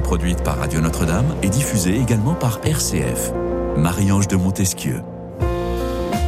produite par Radio Notre-Dame et diffusée également par RCF. Marie-Ange de Montesquieu.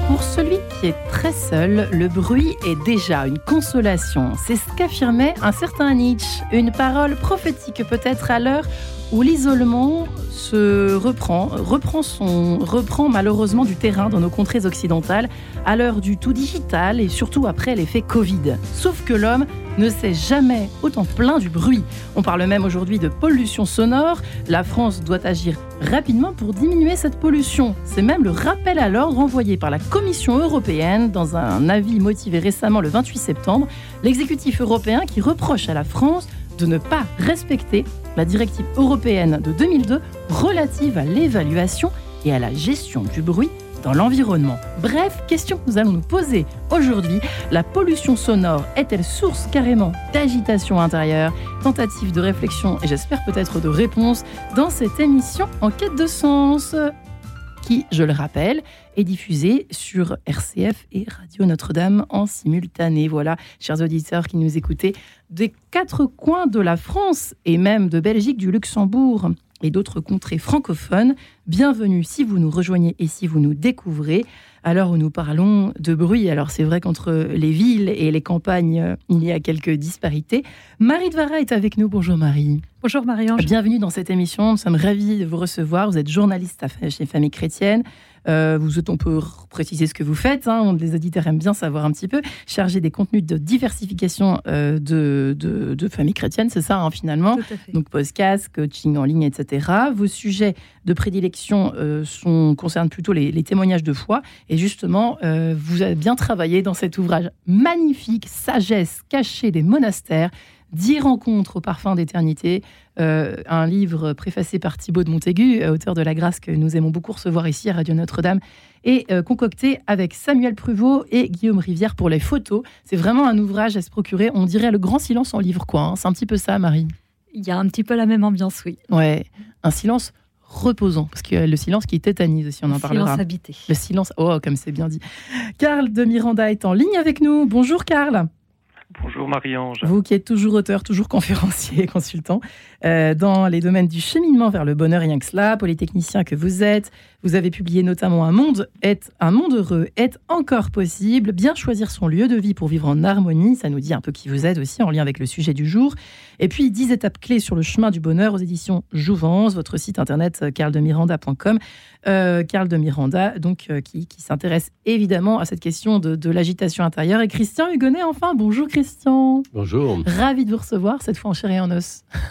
Pour celui qui est très seul, le bruit est déjà une consolation. C'est ce qu'affirmait un certain Nietzsche, une parole prophétique peut-être à l'heure où l'isolement reprend, reprend malheureusement du terrain dans nos contrées occidentales à l'heure du tout digital et surtout après l'effet Covid. Sauf que l'homme ne s'est jamais autant plein du bruit. On parle même aujourd'hui de pollution sonore. La France doit agir rapidement pour diminuer cette pollution. C'est même le rappel à l'ordre envoyé par la Commission européenne dans un avis motivé récemment le 28 septembre. L'exécutif européen qui reproche à la France de ne pas respecter la directive européenne de 2002 relative à l'évaluation et à la gestion du bruit dans l'environnement. Bref, question que nous allons nous poser aujourd'hui. La pollution sonore est-elle source carrément d'agitation intérieure? Tentative de réflexion et j'espère peut-être de réponse dans cette émission en quête de sens qui, je le rappelle, est diffusée sur RCF et Radio Notre-Dame en simultané. Voilà, chers auditeurs qui nous écoutez des quatre coins de la France et même de Belgique, du Luxembourg et d'autres contrées francophones. Bienvenue si vous nous rejoignez et si vous nous découvrez. À l'heure où nous parlons de bruit, alors c'est vrai qu'entre les villes et les campagnes, il y a quelques disparités. Marie de Vara est avec nous. Bonjour Marie. Bonjour Marie-Ange. Bienvenue dans cette émission. Nous sommes ravis de vous recevoir. Vous êtes journaliste chez Famille Chrétienne. Euh, vous, on peut préciser ce que vous faites. Hein, les auditeurs aiment bien savoir un petit peu. Chargé des contenus de diversification euh, de, de, famille chrétienne, c'est ça hein, finalement. Donc podcast, coaching en ligne, etc. Vos sujets de prédilection euh, sont, concernent plutôt les, les, témoignages de foi. Et justement, vous avez bien travaillé dans cet ouvrage magnifique, Sagesse cachée des monastères Dix rencontres au parfum d'éternité, euh, un livre préfacé par Thibaut de Montaigu, euh, auteur de La Grâce que nous aimons beaucoup recevoir ici à Radio Notre-Dame, et euh, concocté avec Samuel Pruvot et Guillaume Rivière pour les photos. C'est vraiment un ouvrage à se procurer. On dirait le grand silence en livre, quoi. Hein. C'est un petit peu ça, Marie. Il y a un petit peu la même ambiance, oui. Ouais, un silence reposant, parce que le silence qui tétanise aussi, on en parlera. Le silence habité. Le silence, oh, comme c'est bien dit. Karl de Miranda est en ligne avec nous. Bonjour Karl. Bonjour Marie-Ange. Vous qui êtes toujours auteur, toujours conférencier et consultant euh, dans les domaines du cheminement vers le bonheur, rien que cela, polytechnicien que vous êtes, vous avez publié notamment Un monde est un monde heureux est encore possible, bien choisir son lieu de vie pour vivre en harmonie, ça nous dit un peu qui vous êtes aussi en lien avec le sujet du jour. Et puis 10 étapes clés sur le chemin du bonheur aux éditions Jouvence, votre site internet euh, carldemiranda.com. Euh, Carl de Miranda, donc euh, qui, s'intéresse évidemment à cette question de, l'agitation intérieure. Et Christian Hugonnet, enfin, bonjour Christian. Bonjour. Ravi de vous recevoir, cette fois en chair et en os.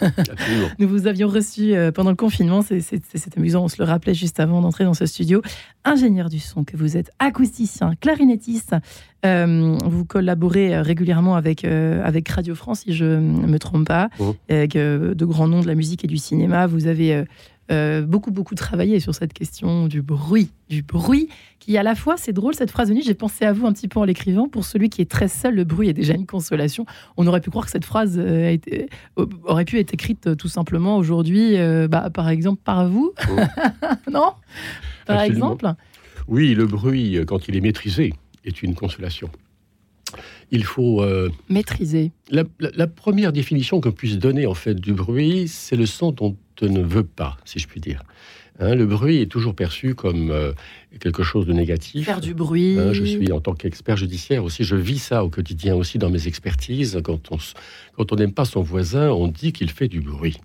Nous vous avions reçu pendant le confinement, c'est amusant, on se le rappelait juste avant d'entrer dans ce studio. Ingénieur du son que vous êtes, acousticien, clarinettiste, euh, vous collaborez euh, régulièrement avec, euh, avec Radio France, si je ne me trompe pas, oh. avec de grands noms de la musique et du cinéma. Vous avez beaucoup, beaucoup travaillé sur cette question du bruit, du bruit, qui à la fois, c'est drôle cette phrase j'ai pensé à vous un petit peu en l'écrivant, pour celui qui est très seul, le bruit est déjà une consolation. On aurait pu croire que cette phrase aurait pu être écrite tout simplement aujourd'hui, bah, par exemple, par vous. Oh. non? Par exemple? Oui, le bruit, quand il est maîtrisé, est une consolation. Il faut euh, maîtriser. La, première définition qu'on puisse donner en fait du bruit, c'est le son dont on ne veut pas, si je puis dire. Hein, le bruit est toujours perçu comme euh, quelque chose de négatif. Faire du bruit. Hein, je suis en tant qu'expert judiciaire aussi, je vis ça au quotidien aussi dans mes expertises. Quand on quand on n'aime pas son voisin, on dit qu'il fait du bruit.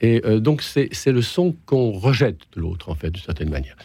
Et euh, donc c'est le son qu'on rejette de l'autre en fait, d'une certaine manière.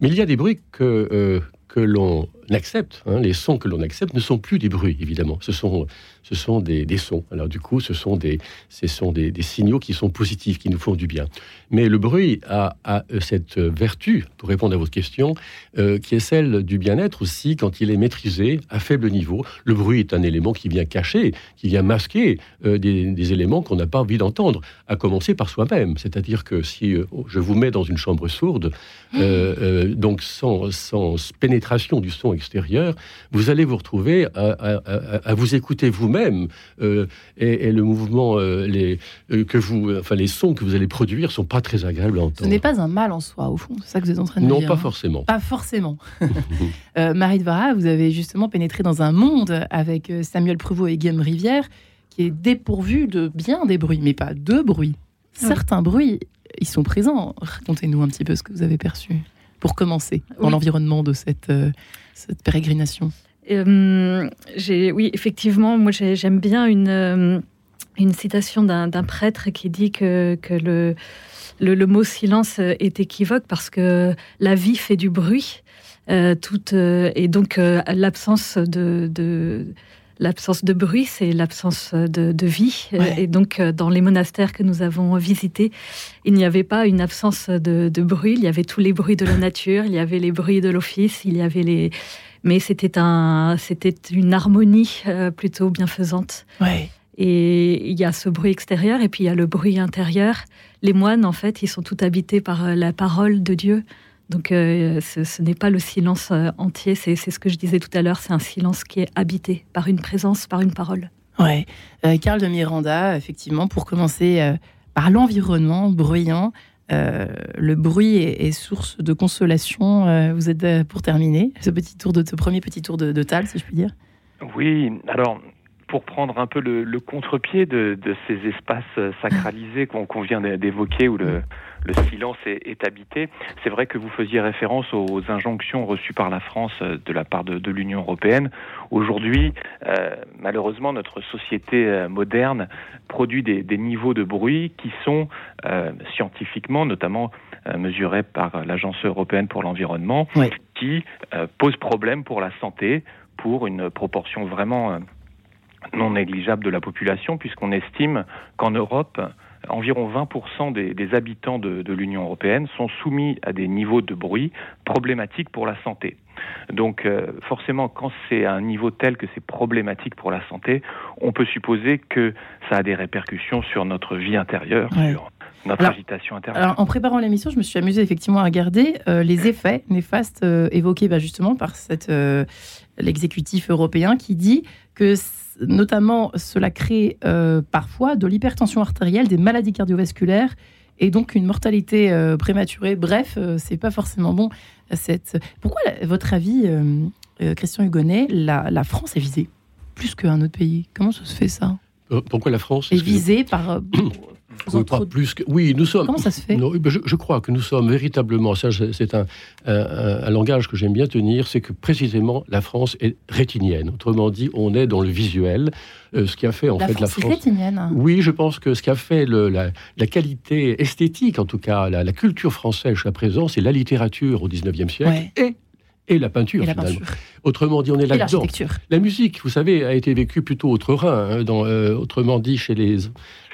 Mais il y a des bruits que que l'on accepte, hein, les sons que l'on accepte ne sont plus des bruits, évidemment. Ce sont, ce sont des, sons. Alors du coup, ce sont, des, ce sont des, signaux qui sont positifs, qui nous font du bien. Mais le bruit a, euh, cette vertu, pour répondre à votre question, euh, qui est celle du bien-être aussi quand il est maîtrisé à faible niveau. Le bruit est un élément qui vient cacher, qui vient masquer euh, des, éléments qu'on n'a pas envie d'entendre, à commencer par soi-même. C'est-à-dire que si je vous mets dans une chambre sourde, donc sans, sans pénétration du son extérieur, vous allez vous retrouver à, vous écouter vous-même euh, et, le mouvement, euh, les, euh, que vous, enfin les sons que vous allez produire sont pas très agréables à entendre. Ce n'est pas un mal en soi, au fond, c'est ça que vous êtes en train de dire. Non, pas hein. forcément. Pas forcément. Marie de Vara, vous avez justement pénétré dans un monde avec Samuel Prevot et Guillaume Rivière qui est dépourvu de bien des bruits, mais pas de bruits. Certains bruits, ils sont présents. Racontez-nous un petit peu ce que vous avez perçu pour commencer dans Oui. l'environnement de cette, euh, cette pérégrination. Euh, oui, effectivement, moi j'ai- j'aime bien une, euh, une citation d'un prêtre qui dit que, que le, le, le mot silence est équivoque parce que la vie fait du bruit. euh, toute, euh, et donc l'absence de, de, l'absence de bruit, c'est l'absence de, de vie. Euh, Ouais. Et donc euh, dans les monastères que nous avons visités, il n'y avait pas une absence de, de bruit. Il y avait tous les bruits de la nature, il y avait les bruits de l'office, il y avait les mais c'était un, c'était une harmonie euh, plutôt bienfaisante. Ouais. Et il y a ce bruit extérieur et puis il y a le bruit intérieur. Les moines, en fait, ils sont tout habités par euh, la parole de Dieu. Donc euh, ce, ce n'est pas le silence euh, entier, c'est c'est ce que je disais tout à l'heure, c'est un silence qui est habité par une présence, par une parole. Ouais. Euh, Karl de Miranda, effectivement, pour commencer euh, par l'environnement bruyant, euh, le bruit est, est source de consolation. Euh, vous êtes euh, pour terminer ce petit tour de ce premier petit tour de, de Tal, si je puis dire. Oui, alors pour prendre un peu le, le contre-pied de, de ces espaces sacralisés qu'on qu'on vient d'é- d'évoquer où le, le silence est, est habité, c'est vrai que vous faisiez référence aux injonctions reçues par la France euh, de la part de, de l'Union européenne. Aujourd'hui, euh, malheureusement, notre société euh, moderne produit des, des niveaux de bruit qui sont euh, scientifiquement, notamment euh, mesurés par l'Agence européenne pour l'environnement, Oui. qui posent problème pour la santé, pour une proportion vraiment non négligeable de la population, puisqu'on estime qu'en Europe, environ 20% des, des habitants de, de l'Union européenne sont soumis à des niveaux de bruit problématiques pour la santé. Donc euh, forcément, quand c'est à un niveau tel que c'est problématique pour la santé, on peut supposer que ça a des répercussions sur notre vie intérieure, Ouais. sur notre Alors- agitation intérieure. Alors, en préparant l'émission, je me suis amusée effectivement à regarder euh, les effets néfastes euh, évoqués bah, justement par cette, l'exécutif européen qui dit que notamment cela crée euh, parfois de l'hypertension artérielle, des maladies cardiovasculaires et donc une mortalité euh, prématurée. Bref, euh, c'est pas forcément bon. Cette... Pourquoi, à votre avis, euh, Christian Hugonnet, la, la France est visée plus qu'un autre pays? Comment ça se fait ça? Pourquoi la France Est visée par Oui, pas trop de- plus que... Oui, nous sommes. Comment ça se fait Non, je, je crois que nous sommes véritablement, ça c'est un, un- un langage que j'aime bien tenir, c'est que précisément la France est rétinienne. Autrement dit, on est dans le visuel, euh, ce qui a fait en La fait la France France. rétinienne. Oui, je pense que ce qui a fait le- la, la qualité esthétique, en tout cas la, la culture française jusqu'à présent, c'est la littérature au 19e siècle Ouais. et, et la peinture Et la peinture. Autrement dit, on est là-dedans. La musique, vous savez, a été vécue plutôt outre-Rhin, hein, dans, euh, autrement dit chez les,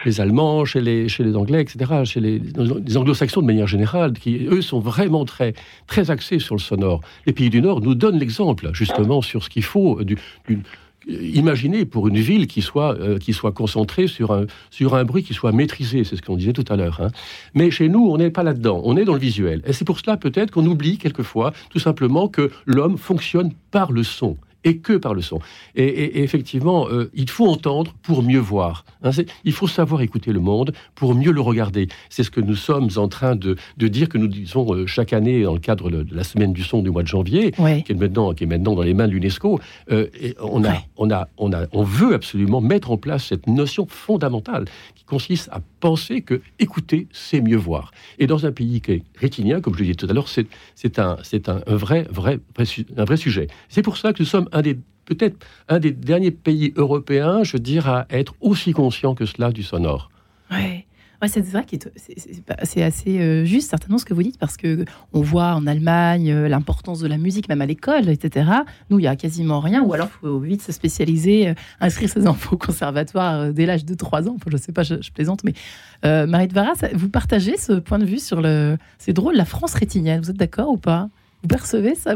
les Allemands, chez les, chez les Anglais, etc., chez les, les Anglo-Saxons de manière générale, qui, eux, sont vraiment très, très axés sur le sonore. Les pays du Nord nous donnent l'exemple, justement, sur ce qu'il faut du, d'une- Imaginez pour une ville qui soit, euh, qui soit concentrée sur un, sur un bruit qui soit maîtrisé, c'est ce qu'on disait tout à l'heure. hein. Mais chez nous, on n'est pas là-dedans, on est dans le visuel. Et c'est pour cela peut-être qu'on oublie quelquefois tout simplement que l'homme fonctionne par le son et que par le son. Et, et- et effectivement, euh, il faut entendre pour mieux voir. hein. Il faut savoir écouter le monde pour mieux le regarder. C'est ce que nous sommes en train de, de dire, que nous disons euh, chaque année dans le cadre de la semaine du son du mois de janvier, qui est maintenant, qui est maintenant dans les mains de l'UNESCO. Euh, et on, a, on, a, on, a, on veut absolument mettre en place cette notion fondamentale qui consiste à penser que écouter, c'est mieux voir. Et dans un pays qui est rétinien, comme je le disais tout à l'heure, c'est un, un, un vrai, vrai, vrai su- un vrai sujet. C'est pour ça que nous sommes un des peut-être un des derniers pays européens, je dire, à être aussi conscient que cela du sonore. Ouais. Ouais, c'est vrai que c'est- assez euh, juste certainement ce que vous dites parce que on voit en Allemagne euh, l'importance de la musique même à l'école, etc. Nous, il y a quasiment rien ou alors il faut vite se spécialiser, euh, inscrire ses enfants au conservatoire dès l'âge de 3 ans. Je sais pas, je, plaisante, mais Marie de Varas, vous partagez ce point de vue sur le. C'est drôle, la France rétinienne. Vous êtes d'accord ou pas? Vous percevez ça?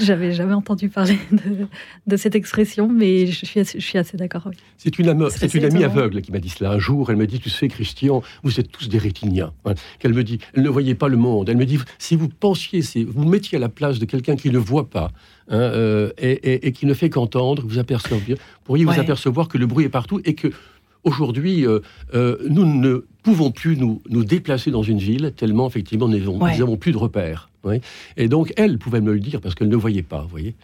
J'avais jamais entendu parler de, de cette expression, mais je suis assez, je suis assez d'accord. oui. C'est une, amie aveugle qui m'a dit cela un jour. Elle me dit, tu sais, Christian, vous êtes tous des rétiniens. Hein. Qu'elle me dit, elle ne voyait pas le monde. Elle me dit, si vous pensiez, si vous mettiez à la place de quelqu'un qui ne voit pas hein, euh, et, et- et qui ne fait qu'entendre, vous aperceviez, pourriez vous apercevoir que le bruit est partout et que aujourd'hui, euh, euh, nous ne pouvons plus nous, nous déplacer dans une ville tellement, effectivement, nous n'avons Ouais. nous n'avons plus de repères. Et donc, elle pouvait me le dire parce qu'elle ne voyait pas, vous voyez.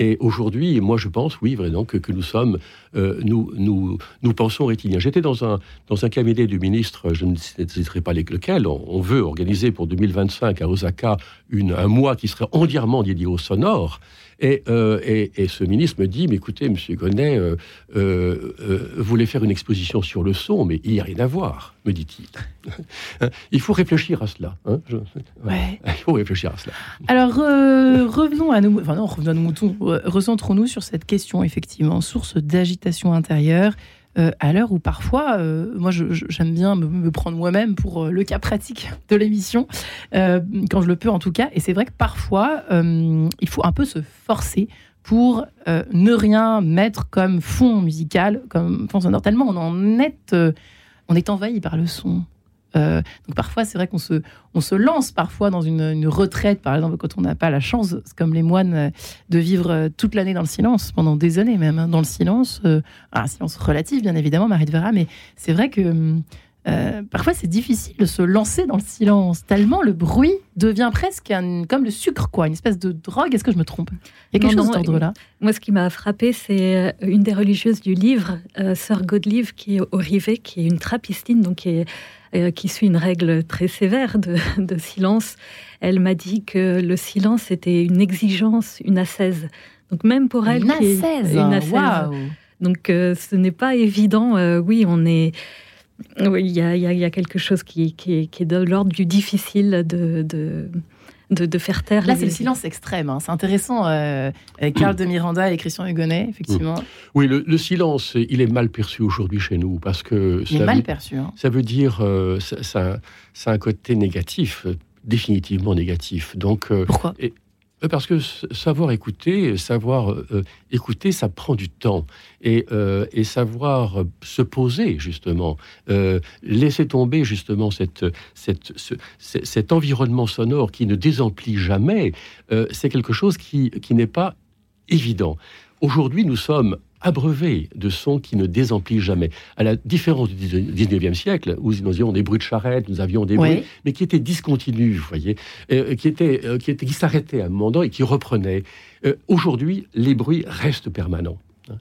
Et aujourd'hui, moi, je pense, oui, vraiment, que, que nous sommes, euh, nous, nous, nous pensons rétiniens. J'étais dans un, dans un cabinet du ministre, je ne citerai pas lequel, on, on, veut organiser pour 2025 à Osaka une, un mois qui serait entièrement dédié au sonore. Euh, et, et, ce ministre me dit, mais écoutez, Monsieur Gonnet, euh, euh, euh, voulez faire une exposition sur le son, mais il n'y a rien à voir, me dit-il. il faut réfléchir à cela. Hein, je, ouais. Il faut réfléchir à cela. Alors, revenons à nous, enfin non, revenons à nos moutons, recentrons-nous sur cette question, effectivement, source d'agitation intérieure. Euh, à l'heure où parfois, euh, moi j'aime bien me, prendre moi-même pour euh, le cas pratique de l'émission, quand je le peux en tout cas, et c'est vrai que parfois il faut un peu se forcer pour ne rien mettre comme fond musical, comme fond sonore, tellement on en est, on est envahi par le son. Euh, donc parfois, c'est vrai qu'on se, on se lance parfois dans une, une retraite, par exemple, quand on n'a pas la chance, comme les moines, euh, de vivre euh, toute l'année dans le silence, pendant des années même, hein, dans le silence. Euh, un silence relatif, bien évidemment, Marie de Vera, mais c'est vrai que euh, parfois c'est difficile de se lancer dans le silence, tellement le bruit devient presque un, comme le sucre, quoi, une espèce de drogue. Est-ce que je me trompe? Il y a quelque non, chose d'ordre-là. Moi, ce qui m'a frappé, c'est une des religieuses du livre, euh, Sœur Godelive, qui est au Rivet, qui est une trappistine, donc qui est euh, qui suit une règle très sévère de, de silence, elle m'a dit que le silence était une exigence, une ascèse. Donc même pour elle, une ascèse, une. Wow. Donc euh, ce n'est pas évident. Euh, oui, on est. Oui, il y, a, y, a, quelque chose qui, qui, qui est de l'ordre du difficile de, de, de, de, faire taire. Là, les... c'est le silence extrême. Hein. C'est intéressant. Euh, Carl de Miranda et Christian Hugonnet, effectivement. Oui, le, le, silence, il est mal perçu aujourd'hui chez nous parce que il est mal perçu. Hein. Ça veut dire euh, ça, ça, ça, a un côté négatif, définitivement négatif. Donc euh, pourquoi? et, parce que savoir écouter, savoir euh, écouter, ça prend du temps. Et, euh, savoir se poser, justement, euh, laisser tomber, justement, cet environnement sonore qui ne désemplit jamais, euh, c'est quelque chose qui, qui n'est pas évident. Aujourd'hui, nous sommes abreuvé de sons qui ne désemplissent jamais. À la différence du 19e siècle, où nous avions des bruits de charrette, nous avions des bruits, oui. mais qui étaient discontinus, vous voyez, euh, qui, étaient, euh, qui, étaient, qui s'arrêtaient à un moment donné et qui reprenaient. Euh, Aujourd'hui, les bruits restent permanents.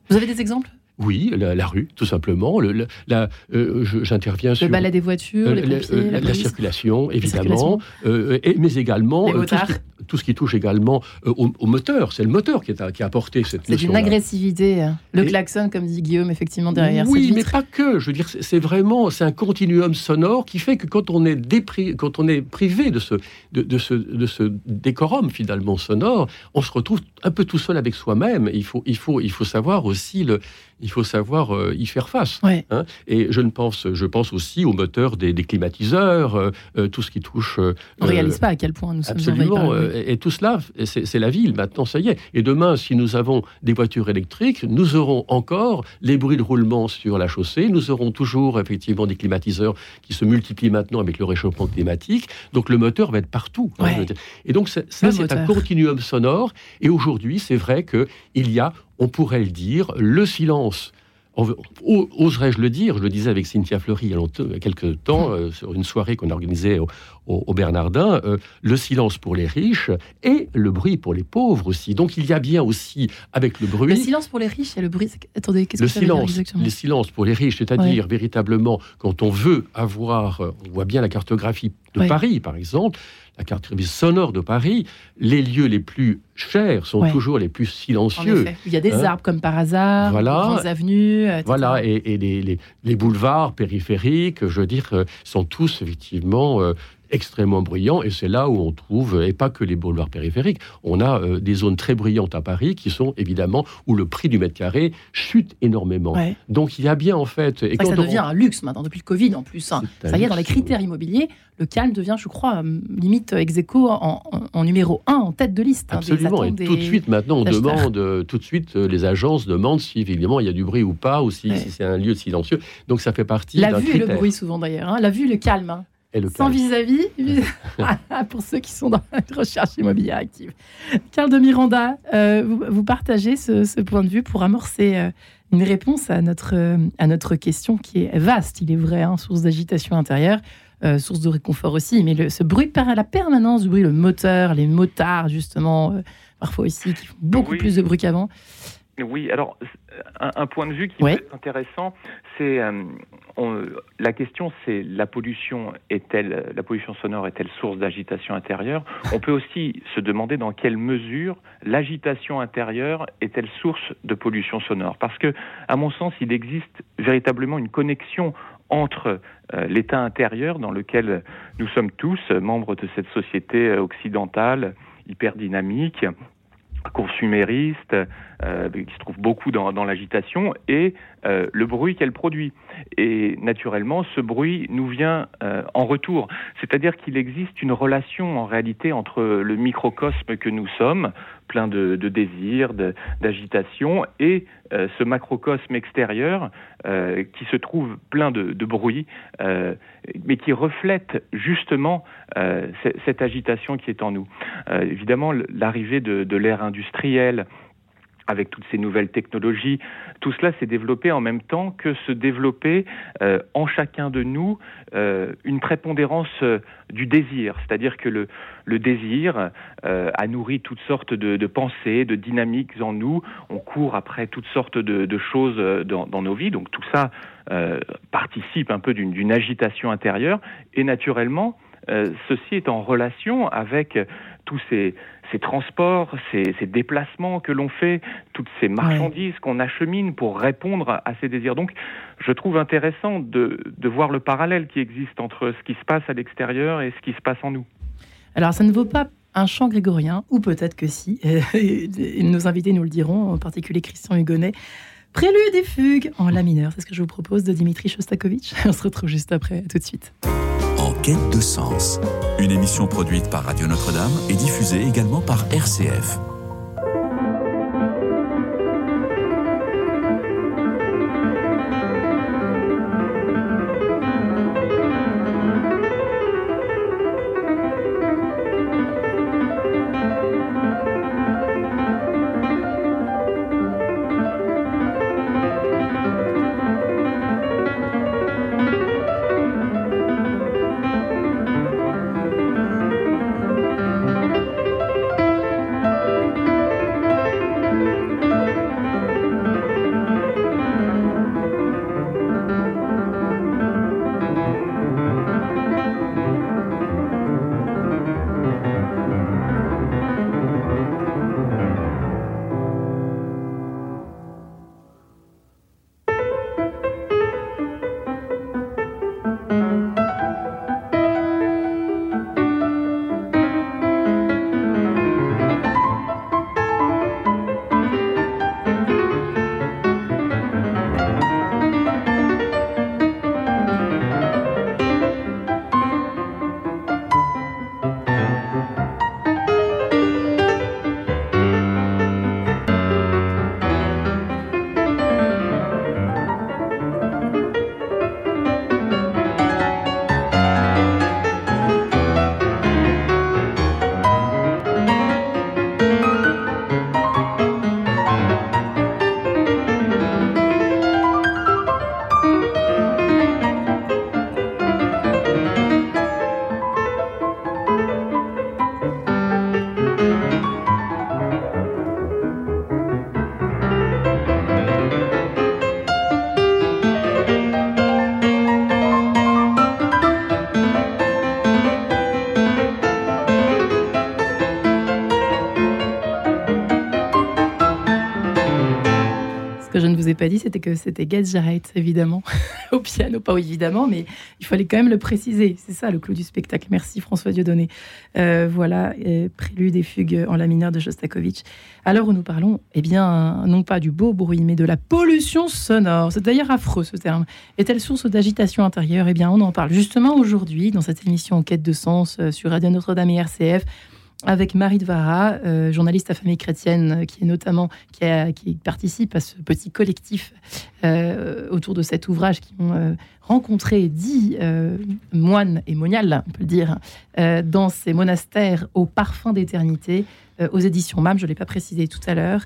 Vous avez des exemples? Oui, la, la, rue, tout simplement. Le, la, euh, J'interviens sur le balai des voitures, les pompiers, euh, la, la, circulation, évidemment, euh, et, mais également tout ce, qui, tout, ce qui, touche également au, au, moteur. C'est le moteur qui, est, qui a apporté cette C'est une agressivité. Le et, klaxon, comme dit Guillaume, effectivement derrière. Oui, mais pas que. Je veux dire, c'est vraiment c'est un continuum sonore qui fait que quand on est dépri, quand on est privé de ce de, de, ce de ce décorum finalement sonore, on se retrouve un peu tout seul avec soi-même. Il faut il faut il faut savoir aussi le il faut savoir euh, y faire face. Ouais. Hein et je ne pense, je pense aussi au moteur des, des climatiseurs, euh, euh, tout ce qui touche. On ne réalise pas à quel point nous sommes absolument. Et, et, tout cela, c'est la ville maintenant, ça y est. Et demain, si nous avons des voitures électriques, nous aurons encore les bruits de roulement sur la chaussée. Nous aurons toujours effectivement des climatiseurs qui se multiplient maintenant avec le réchauffement climatique. Donc le moteur va être partout. Ouais. Hein, et donc ça, c'est un continuum sonore. Et aujourd'hui, c'est vrai que il y a on pourrait le dire, le silence. Oserais-je le dire Je le disais avec Cynthia Fleury il y a quelques temps, euh, sur une soirée qu'on a organisée au, au, au Bernardin, euh, le silence pour les riches et le bruit pour les pauvres aussi. Donc il y a bien aussi, avec le bruit... Le silence pour les riches et le bruit... Attendez, qu'est-ce le que ça silence, veut dire exactement? Le silence pour les riches, c'est-à-dire ouais. véritablement, quand on veut avoir... On voit bien la cartographie de ouais. Paris, par exemple, la cartographie sonore de Paris, les lieux les plus chers sont Ouais. toujours les plus silencieux. Il y a des Hein arbres comme par hasard, Voilà. des grandes avenues. etc. Voilà, et, et les, les, les boulevards périphériques, je veux dire, euh, sont tous effectivement euh, extrêmement bruyants, et c'est là où on trouve, et pas que les boulevards périphériques, on a euh, des zones très bruyantes à Paris qui sont évidemment où le prix du mètre carré chute énormément. Ouais. Donc il y a bien en fait... Et quand ça devient un luxe maintenant, depuis le Covid en plus. Hein. Ça y est, dans les critères immobiliers, le calme devient, je crois, euh, limite ex aequo en, en, en, numéro un, en tête de liste. Hein, Absolument, et tout de suite maintenant, on demande, euh, tout de suite, euh, les agences demandent si évidemment il y a du bruit ou pas, ou si, ouais. si c'est un lieu silencieux. Donc ça fait partie La vue critère. et le bruit souvent d'ailleurs, hein. la vue et le calme. Le Sans vis-à-vis, -vis, pour ceux qui sont dans la recherche immobilière active. Carl de Miranda, euh, vous, vous, partagez ce, ce, point de vue pour amorcer euh, une réponse à notre, euh, à notre question qui est vaste, il est vrai, hein, source d'agitation intérieure. euh, source de réconfort aussi. Mais le, ce bruit par la permanence du bruit, le moteur, les motards, justement, euh, parfois aussi, qui font beaucoup plus de bruit qu'avant. Oui, alors un, point de vue qui peut être intéressant, c'est euh, la question, c'est la pollution est-elle, la pollution sonore est-elle source d'agitation intérieure? On peut aussi se demander dans quelle mesure l'agitation intérieure est-elle source de pollution sonore? Parce que, à mon sens, il existe véritablement une connexion entre euh, l'état intérieur dans lequel nous sommes tous membres de cette société occidentale hyper dynamique consumériste, euh, qui se trouve beaucoup dans, dans l'agitation, et euh, le bruit qu'elle produit. Et naturellement, ce bruit nous vient euh, en retour. C'est-à-dire qu'il existe une relation en réalité entre le microcosme que nous sommes, plein de, désirs, d'agitation, et euh, ce macrocosme extérieur qui se trouve plein de, bruit, mais qui reflète justement cette agitation qui est en nous. évidemment, l'arrivée de l'ère industrielle, avec toutes ces nouvelles technologies, tout cela s'est développé en même temps que se développait euh, en chacun de nous euh, une prépondérance euh, du désir, c'est-à-dire que le, le désir a nourri toutes sortes de, de, pensées, de dynamiques en nous, on court après toutes sortes de, de choses dans, dans, nos vies, donc tout ça participe un peu d'une agitation intérieure, et naturellement, ceci est en relation avec tous ces, ces transports, ces, déplacements que l'on fait, toutes ces marchandises qu'on achemine pour répondre à ces désirs. Donc, je trouve intéressant de, voir le parallèle qui existe entre ce qui se passe à l'extérieur et ce qui se passe en nous. Alors, ça ne vaut pas un chant grégorien, ou peut-être que si. nos invités nous le diront, en particulier Christian Hugonnet. Prélude et fugue en la mineur, c'est ce que je vous propose de Dimitri Shostakovich. On se retrouve juste après, tout de suite. Quête de sens, une émission produite par Radio Notre-Dame et diffusée également par RCF. Dit, c'était que c'était Gaz Jarrett, évidemment, au piano, pas évidemment, mais il fallait quand même le préciser. C'est ça le clou du spectacle. Merci François Dieudonné. Euh, voilà, prélude et fugue en la mineure de Shostakovich. Alors où nous parlons, eh bien, non pas du beau bruit, mais de la pollution sonore. C'est d'ailleurs affreux ce terme. Est-elle source d'agitation intérieure? Eh bien, on en parle justement aujourd'hui dans cette émission En quête de sens euh, sur Radio Notre-Dame et RCF avec Marie de Vara, euh, journaliste à famille chrétienne, euh, qui est notamment qui, participe à ce petit collectif euh, autour de cet ouvrage, qui ont rencontré dix moines et moniales, on peut le dire, dans ces monastères au parfum d'éternité, aux éditions MAM. Je ne l'ai pas précisé tout à l'heure.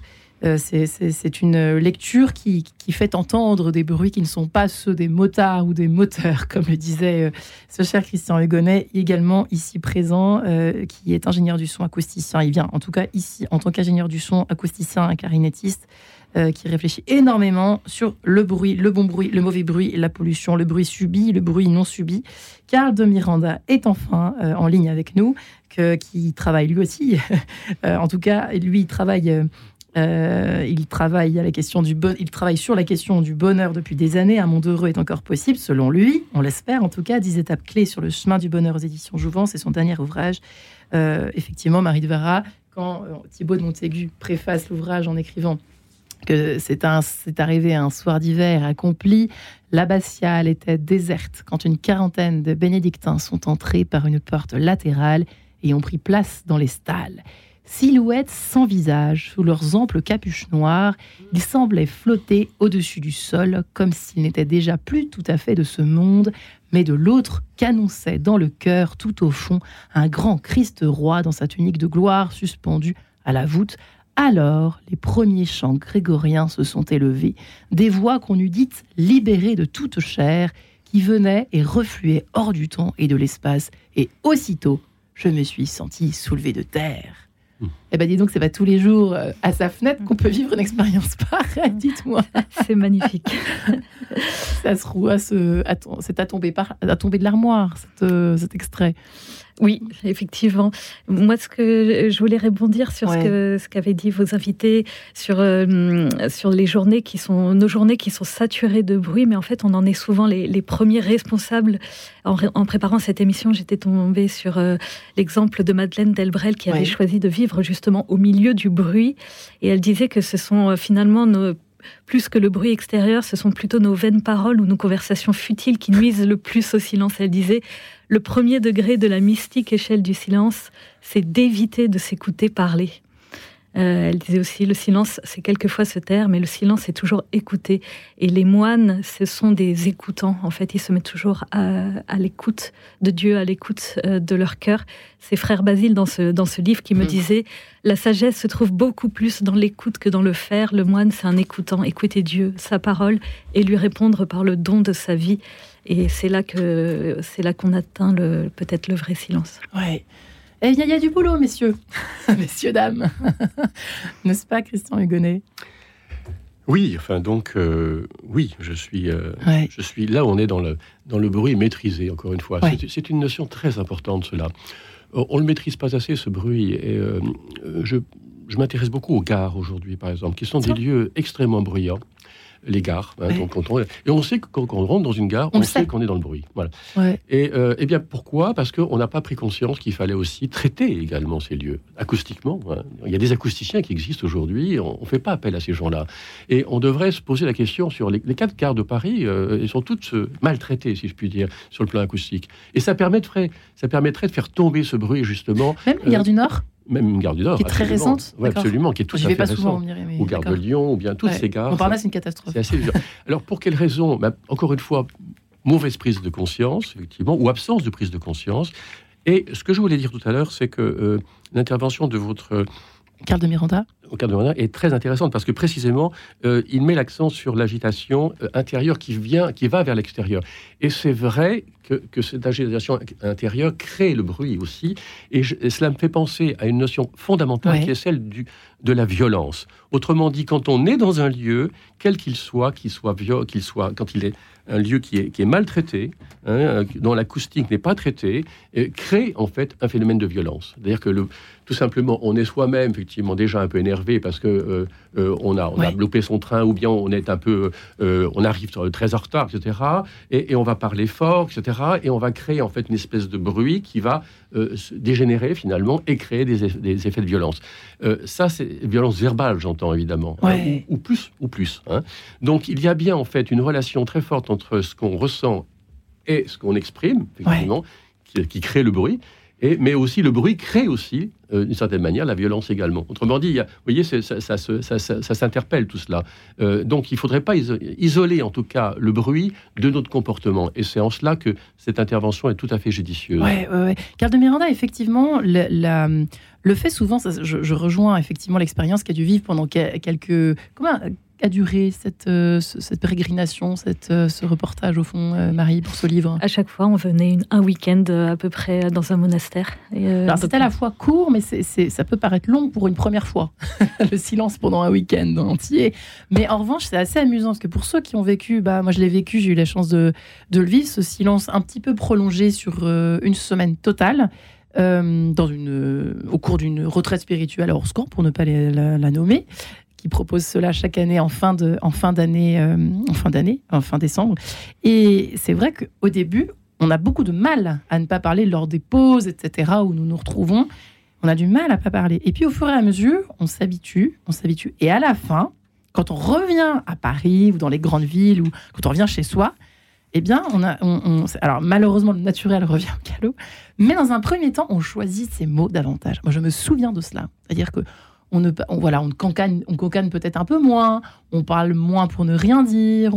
Euh, c'est une lecture qui, fait entendre des bruits qui ne sont pas ceux des motards ou des moteurs, comme le disait euh, ce cher Christian Hugonnet, également ici présent, euh, qui est ingénieur du son acousticien. Il vient en tout cas ici en tant qu'ingénieur du son acousticien, clarinettiste, qui réfléchit énormément sur le bruit, le bon bruit, le mauvais bruit, la pollution, le bruit subi, le bruit non subi. Carl de Miranda est enfin en ligne avec nous, qui travaille lui aussi. en tout cas, lui, il travaille euh, il, travaille à la question du bon... il travaille sur la question du bonheur depuis des années. Un monde heureux est encore possible, selon lui, on l'espère en tout cas. Dix étapes clés sur le chemin du bonheur aux éditions Jouvence, c'est son dernier ouvrage. Euh, effectivement, Marie de Vara, quand euh, Thibaut de Montaigu préface l'ouvrage en écrivant que c'est arrivé un soir d'hiver accompli, l'abbatiale était déserte quand une quarantaine de bénédictins sont entrés par une porte latérale et ont pris place dans les stalles. Silhouettes sans visage, sous leurs amples capuches noires, ils semblaient flotter au-dessus du sol, comme s'ils n'étaient déjà plus tout à fait de ce monde, mais de l'autre qu'annonçait dans le cœur, tout au fond, un grand Christ roi dans sa tunique de gloire suspendue à la voûte. Alors, les premiers chants grégoriens se sont élevés, des voix qu'on eût dites libérées de toute chair, qui venaient et refluaient hors du temps et de l'espace, et aussitôt, je me suis senti soulevé de terre. Eh ben dis donc, c'est pas tous les jours euh, à sa fenêtre qu'on peut vivre une expérience pareille, dites-moi. C'est magnifique. ça se roule, c'est à tomber, par, à tomber de l'armoire, euh, cet extrait. Oui, effectivement. Moi, ce que je voulais rebondir sur ce qu'avaient dit vos invités sur euh, sur les journées qui sont nos journées qui sont saturées de bruit, mais en fait, on en est souvent les, premiers responsables. En, préparant cette émission, j'étais tombée sur euh, l'exemple de Madeleine Delbrel qui avait choisi de vivre justement au milieu du bruit, et elle disait que ce sont euh, finalement nos plus que le bruit extérieur, ce sont plutôt nos vaines paroles ou nos conversations futiles qui nuisent le plus au silence. Elle disait le premier degré de la mystique échelle du silence, c'est d'éviter de s'écouter parler. Euh, elle disait aussi le silence, c'est quelquefois se taire, mais le silence est toujours écouté. Et les moines, ce sont des écoutants. En fait, ils se mettent toujours à, l'écoute de Dieu, à l'écoute euh, de leur cœur. C'est frère Basile dans ce, dans ce livre qui me hmm. disait la sagesse se trouve beaucoup plus dans l'écoute que dans le faire. Le moine, c'est un écoutant. Écouter Dieu, sa parole, et lui répondre par le don de sa vie. Et c'est là que c'est là qu'on atteint peut-être le vrai silence. Ouais. Et il y, a du boulot, messieurs, messieurs dames, n'est-ce pas, Christian Hugonnet? Oui, enfin donc euh, oui, je suis, euh, je suis là. On est dans le dans le bruit maîtrisé. Encore une fois, c'est une notion très importante. Cela, on le maîtrise pas assez ce bruit. Et euh, je, je m'intéresse beaucoup aux gares aujourd'hui, par exemple, qui sont des lieux extrêmement bruyants les gares. Hein, et on sait que quand, on rentre dans une gare, on, sait, qu'on est dans le bruit. Voilà. Et, euh, eh bien pourquoi? Parce qu'on n'a pas pris conscience qu'il fallait aussi traiter également ces lieux acoustiquement. Hein. Il y a des acousticiens qui existent aujourd'hui. On ne fait pas appel à ces gens-là. Et on devrait se poser la question sur les, quatre gares de Paris. Euh, elles sont toutes euh, maltraitées, si je puis dire, sur le plan acoustique. Et ça permettrait, ça permettrait de faire tomber ce bruit justement. Même la gare du Nord? Même une gare du Nord. Qui est très récente Oui, absolument, qui est tout à fait pas souvent, ou gare de Lyon, ou bien toutes ces gares. Montparnasse, c'est une catastrophe. C'est assez dur. Alors, pour quelles raisons bah, Encore une fois, mauvaise prise de conscience, effectivement, ou absence de prise de conscience. Et ce que je voulais dire tout à l'heure, c'est que euh, l'intervention de votre Carl de Miranda? De est très intéressante parce que précisément, euh, il met l'accent sur l'agitation euh, intérieure qui vient, qui va vers l'extérieur. Et c'est vrai que, que, cette agitation intérieure crée le bruit aussi. Et, cela me fait penser à une notion fondamentale qui est celle du, de la violence. Autrement dit, quand on est dans un lieu, quel qu'il soit, qu'il soit, qu'il soit, quand il est un lieu qui est, qui est maltraité, hein, euh, dont l'acoustique n'est pas traitée, crée en fait un phénomène de violence. C'est-à-dire que le, tout simplement, on est soi-même effectivement déjà un peu énervé parce que euh, euh, on a, on a loupé son train ou bien on est un peu, on arrive très en retard, etc. Et, on va parler fort, etc. Et on va créer en fait une espèce de bruit qui va dégénérer finalement et créer des, effets de violence. ça, c'est violence verbale, j'entends évidemment, hein, ou, plus, ou plus. Hein. Donc il y a bien en fait une relation très forte entre ce qu'on ressent et ce qu'on exprime, effectivement, qui, crée le bruit. Mais aussi, le bruit crée aussi, euh, d'une certaine manière, la violence également. Autrement dit, vous voyez, ça, s'interpelle tout cela. Euh, donc, il ne faudrait pas isoler, en tout cas, le bruit de notre comportement. Et c'est en cela que cette intervention est tout à fait judicieuse. Oui, oui, oui. Car de Miranda, effectivement, le fait souvent, je, je, rejoins effectivement l'expérience qu'a dû vivre pendant quelques... Comment, a duré cette, euh, cette pérégrination, cette, euh, ce reportage au fond, euh, Marie, pour ce livre? À chaque fois, on venait un week-end à peu près dans un monastère. C'est à la fois court, mais ça peut paraître long pour une première fois, le silence pendant un week-end entier. Mais en revanche, c'est assez amusant parce que pour ceux qui ont vécu, bah moi je l'ai vécu, j'ai eu la chance de, de le vivre, ce silence un petit peu prolongé sur une semaine totale. dans une, au cours d'une retraite spirituelle à Orscan, pour ne pas la, la nommer, qui propose cela chaque année en fin de, en fin d'année, euh, en fin d'année, en fin décembre. Et c'est vrai qu'au début, on a beaucoup de mal à ne pas parler lors des pauses, etc., où nous nous retrouvons. On a du mal à pas parler. Et puis au fur et à mesure, on s'habitue, on s'habitue. Et à la fin, quand on revient à Paris ou dans les grandes villes ou quand on revient chez soi, eh bien, on a, alors malheureusement, le naturel revient au calot, mais dans un premier temps, on choisit ses mots davantage. Moi, je me souviens de cela. C'est-à-dire que on ne, voilà, on cancane, on peut-être un peu moins, on parle moins pour ne rien dire,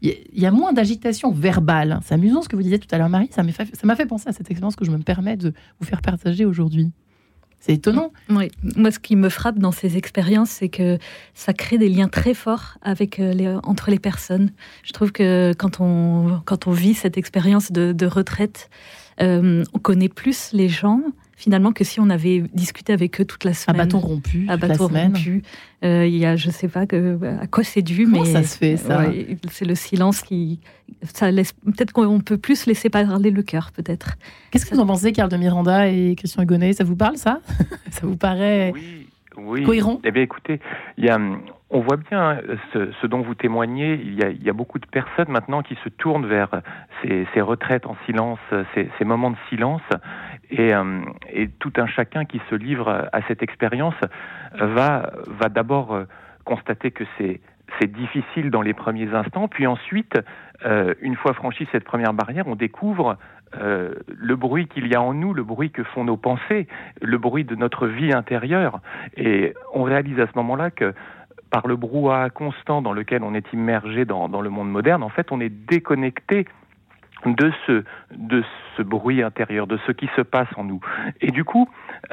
il y, a moins d'agitation verbale. C'est amusant ce que vous disiez tout à l'heure, Marie. Ça m'a fait, penser à cette expérience que je me permets de vous faire partager aujourd'hui. C'est étonnant. Oui, moi, ce qui me frappe dans ces expériences, c'est que ça crée des liens très forts avec euh, entre les personnes. Je trouve que quand on, quand on vit cette expérience de, retraite, euh, on connaît plus les gens finalement que si on avait discuté avec eux toute la semaine. À bâton rompu. À bâton rompu. Euh, il y a, je sais pas que, à quoi c'est dû, mais ça se fait ça C'est le silence qui, ça laisse. Peut-être qu'on peut plus laisser parler le cœur, peut-être. Qu'est-ce que vous en pensez, Carl de Miranda et Christian Hugonnet Ça vous parle ça? Ça vous paraît oui, cohérent? Eh bien, écoutez, il y a, on voit bien hein, ce, dont vous témoignez. Il y, a, il y, a, beaucoup de personnes maintenant qui se tournent vers ces, ces retraites en silence, ces, ces moments de silence, et, euh, et, tout un chacun qui se livre à cette expérience va, va d'abord euh, constater que c'est c'est difficile dans les premiers instants, puis ensuite, euh, une fois franchi cette première barrière, on découvre euh, le bruit qu'il y a en nous, le bruit que font nos pensées, le bruit de notre vie intérieure, et on réalise à ce moment-là que par le brouhaha constant dans lequel on est immergé dans, dans le monde moderne, en fait, on est déconnecté de ce, de ce bruit intérieur, de ce qui se passe en nous. Et du coup,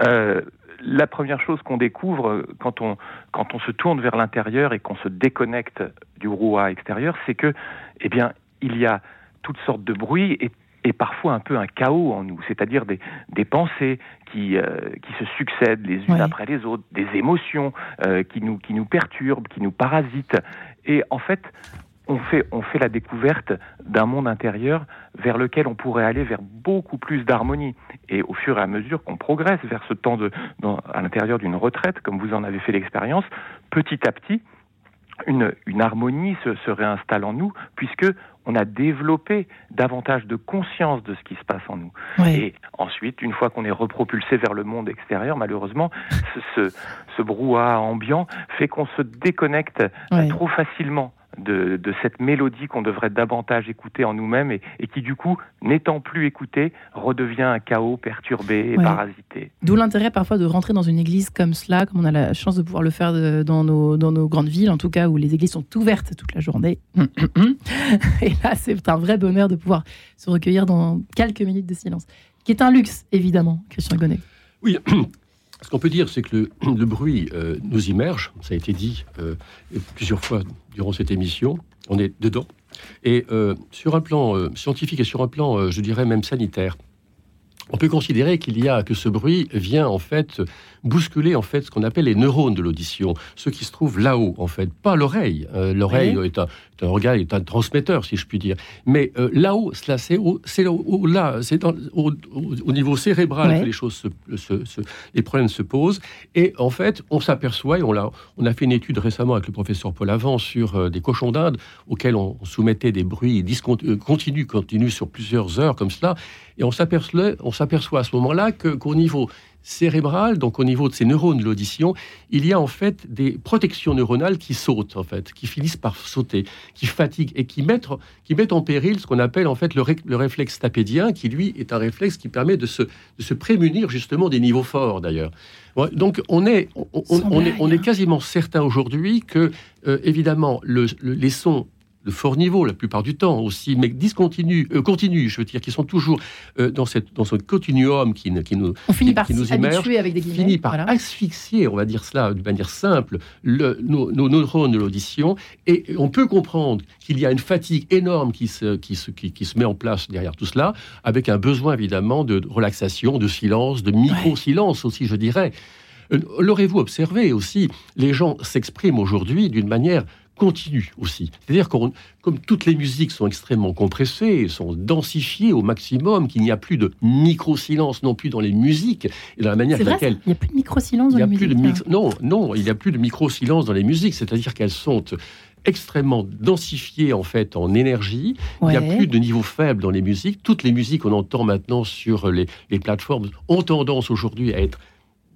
euh, la première chose qu'on découvre quand on, quand on se tourne vers l'intérieur et qu'on se déconnecte du brouhaha extérieur, c'est que, eh bien, il y a toutes sortes de bruits et, et parfois un peu un chaos en nous, c'est-à-dire des, des pensées qui, euh, qui se succèdent les unes après les autres, des émotions euh, qui, nous, qui nous perturbent, qui nous parasitent. Et en fait, on fait, on fait la découverte d'un monde intérieur vers lequel on pourrait aller vers beaucoup plus d'harmonie. Et au fur et à mesure qu'on progresse vers ce temps de, dans, à l'intérieur d'une retraite, comme vous en avez fait l'expérience, petit à petit, une, une harmonie se, se, réinstalle en nous, puisque on a développé davantage de conscience de ce qui se passe en nous. Et ensuite, une fois qu'on est repropulsé vers le monde extérieur, malheureusement, ce, ce, ce brouhaha ambiant fait qu'on se déconnecte trop facilement de, cette mélodie qu'on devrait davantage écouter en nous-mêmes et, qui du coup, n'étant plus écoutée, redevient un chaos perturbé et parasité. D'où l'intérêt parfois de rentrer dans une église comme cela, comme on a la chance de pouvoir le faire dans nos, dans nos grandes villes, en tout cas où les églises sont ouvertes toute la journée. et là, c'est un vrai bonheur de pouvoir se recueillir dans quelques minutes de silence, qui est un luxe, évidemment, Christian Gonnet. Oui, ce qu'on peut dire, c'est que le, bruit euh, nous immerge, ça a été dit euh, plusieurs fois durant cette émission, on est dedans. Et euh, sur un plan scientifique et sur un plan, je dirais même sanitaire, on peut considérer qu'il y a que ce bruit vient en fait bousculer en fait ce qu'on appelle les neurones de l'audition, ceux qui se trouvent là-haut en fait, pas l'oreille. Euh, l'oreille est, un, organe, est un transmetteur si je puis dire. Mais euh, là-haut, cela c'est là, c'est au, au, niveau cérébral que les choses, se, les problèmes se posent. Et en fait, on s'aperçoit, et on a, on a fait une étude récemment avec le professeur Paul Avant sur euh, des cochons d'Inde auxquels on, soumettait des bruits continus, continus sur plusieurs heures comme cela, et on s'aperçoit, on s'aperçoit à ce moment-là qu'au niveau cérébrale, donc au niveau de ces neurones de l'audition, il y a en fait des protections neuronales qui sautent, en fait, qui finissent par sauter, qui fatiguent et qui mettent, qui mettent en péril ce qu'on appelle en fait le, réflexe tapédien, qui lui est un réflexe qui permet de se, de se prémunir justement des niveaux forts d'ailleurs. Donc on est, on, est, on est quasiment certain aujourd'hui que, euh, évidemment, le, les sons de fort niveau la plupart du temps aussi, mais discontinue, euh, continue, je veux dire, qui sont toujours euh, dans, cette, dans ce continuum qui, qui nous, on finit par nous émerge, avec des finit par asphyxier, on va dire cela de manière simple, le, nos, neurones de l'audition, et on peut comprendre qu'il y a une fatigue énorme qui se, qui, se, qui, se met en place derrière tout cela, avec un besoin évidemment de relaxation, de silence, de micro-silence aussi, je dirais. Euh, l'aurez-vous observé aussi Les gens s'expriment aujourd'hui d'une manière continue aussi. C'est-à-dire que comme toutes les musiques sont extrêmement compressées, sont densifiées au maximum, qu'il n'y a plus de micro-silence non plus dans les musiques, et dans la manière laquelle... Il n'y a plus de micro-silence dans les musiques de Non, non, il n'y a plus de micro-silence dans les musiques, c'est-à-dire qu'elles sont extrêmement densifiées en fait en énergie. Il n'y a plus de niveau faible dans les musiques. Toutes les musiques qu'on entend maintenant sur les, les plateformes ont tendance aujourd'hui à être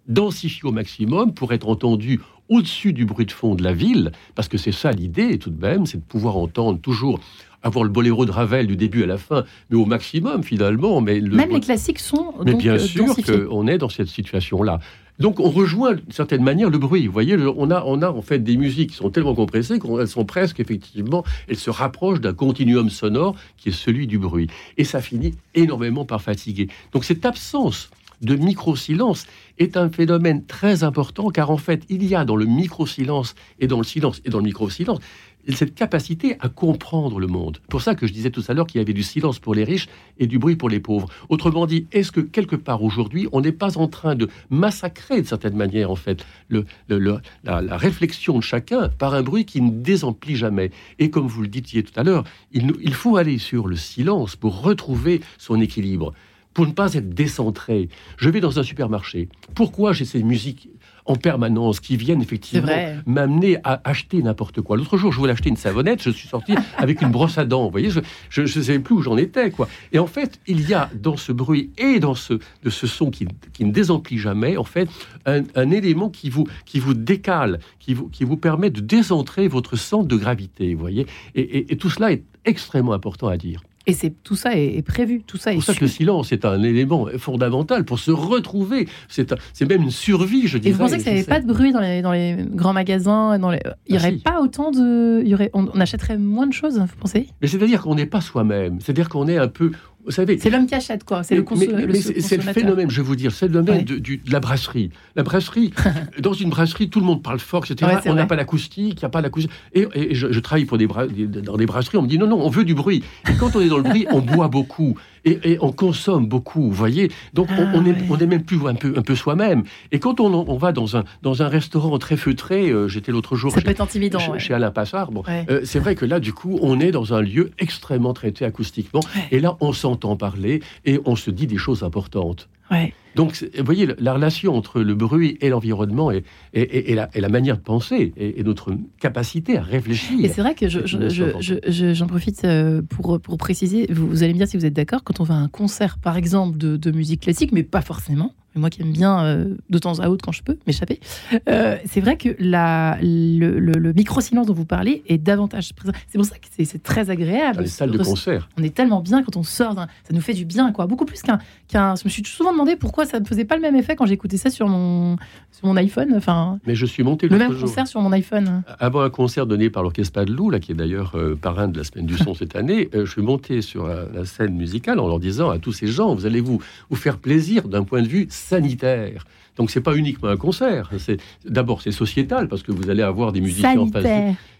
densifiées au maximum pour être entendues au-dessus du bruit de fond de la ville, parce que c'est ça l'idée tout de même, c'est de pouvoir entendre toujours avoir le boléro de Ravel du début à la fin, mais au maximum finalement. Mais Même les classiques sont. Mais donc, bien sûr qu'on est dans cette situation-là. Donc on rejoint d'une certaine manière le bruit. Vous voyez, on a, on a en fait des musiques qui sont tellement compressées qu'elles sont presque effectivement, elles se rapprochent d'un continuum sonore qui est celui du bruit. Et ça finit énormément par fatiguer. Donc cette absence de micro-silence est un phénomène très important car en fait, il y a dans le micro-silence et dans le silence et dans le micro-silence cette capacité à comprendre le monde. Pour ça que je disais tout à l'heure qu'il y avait du silence pour les riches et du bruit pour les pauvres. Autrement dit, est-ce que quelque part aujourd'hui, on n'est pas en train de massacrer de certaine manière en fait la, réflexion de chacun par un bruit qui ne désemplit jamais? Et comme vous le disiez tout à l'heure, il faut aller sur le silence pour retrouver son équilibre pour ne pas être décentré. Je vais dans un supermarché. Pourquoi j'ai ces musiques en permanence qui viennent effectivement m'amener à acheter n'importe quoi? L'autre jour, je voulais acheter une savonnette, je suis sorti avec une brosse à dents. Vous voyez, je ne savais plus où j'en étais. quoi. Et en fait, il y a dans ce bruit et dans ce, de ce son qui, ne désemplit jamais, en fait, un, élément qui vous, qui vous décale, qui vous, qui vous permet de décentrer votre centre de gravité. Vous voyez et tout cela est extrêmement important à dire. Et c'est tout ça est, prévu, tout ça est. Pour ça que le silence est un élément fondamental pour se retrouver. C'est même une survie, je dirais. Et vous pensez qu'il n'y avait pas de bruit dans les, dans les grands magasins dans les... Il n'y ah, aurait pas autant de. Il y aurait... on, achèterait moins de choses, vous pensez? Mais c'est-à-dire qu'on n'est pas soi-même. C'est-à-dire qu'on est un peu vous savez, c'est l'homme qui achète, quoi. C'est le, C'est le phénomène, je vais vous dire, c'est le domaine de, la brasserie. La brasserie, dans une brasserie, tout le monde parle fort, etc. on n'a pas l'acoustique, il n'y a pas l'acoustique. Et, et je, travaille pour des dans des brasseries, on me dit non, non, on veut du bruit. Et quand on est dans le bruit, on boit beaucoup et, on consomme beaucoup, vous voyez. Donc on, n'est ah, est même plus un peu, un peu soi-même. Et quand on, va dans un, dans un restaurant très feutré, euh, j'étais l'autre jour Ça chez, peut être intimidant, chez, Alain Passard, bon, euh, c'est vrai que là, du coup, on est dans un lieu extrêmement traité acoustiquement. Et là, on s'entend parler et on se dit des choses importantes. Donc, vous voyez, la relation entre le bruit et l'environnement et, et, la, manière de penser et, notre capacité à réfléchir. Et c'est vrai que j'en profite euh, pour, pour préciser, vous, allez me dire si vous êtes d'accord, quand on va à un concert, par exemple, de musique classique, mais pas forcément, moi qui aime bien euh, de temps à autre quand je peux m'échapper, euh, c'est vrai que la, le, micro-silence dont vous parlez est davantage présent. C'est pour ça que c'est très agréable. Dans les salles de concert. On est tellement bien quand on sort, ça nous fait du bien, quoi. Beaucoup plus qu'un. je me suis souvent demandé pourquoi ça ne faisait pas le même effet quand j'écoutais ça sur mon, sur mon iPhone. Enfin, Mais je suis monté le même concert sur mon iPhone. Avant un concert donné par l'Orchestre Padelou, là, qui est d'ailleurs euh, parrain de la semaine du son cette année, je suis monté sur la, scène musicale en leur disant à tous ces gens, vous allez vous, vous faire plaisir d'un point de vue sanitaire. Donc c'est pas uniquement un concert. C'est d'abord c'est sociétal parce que vous allez avoir des musiciens en face.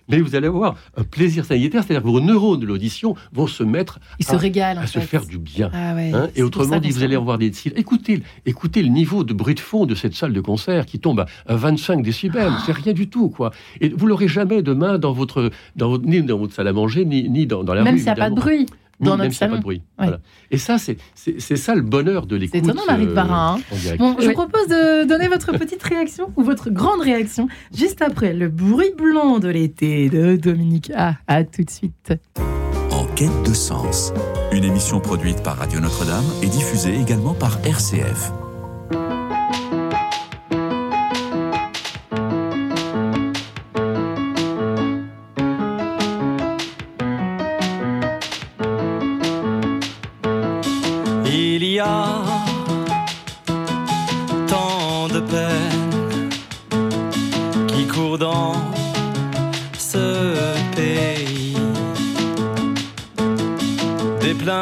Mais vous allez avoir un plaisir sanitaire, c'est-à-dire vos neurones de l'audition vont se mettre Ils à, se, régalent, à se faire du bien. Ah hein. et autrement dit, vous allez avoir des écoutez, écoutez le niveau de bruit de fond de cette salle de concert qui tombe à 25 décibels. C'est rien du tout, quoi. Et vous l'aurez jamais demain dans votre, dans votre, ni dans votre salle à manger, ni, ni dans, dans la Même rue. Même s'il n'y a pas de bruit dans même salon. Pas de bruit. Et ça, c'est ça le bonheur de l'écoute. C'est étonnant, Marie de Barin. Hein. Bon, je vous propose de donner votre petite réaction ou votre grande réaction juste après le bruit blanc de l'été de Dominique A. À tout de suite. En quête de sens, une émission produite par Radio Notre-Dame et diffusée également par RCF.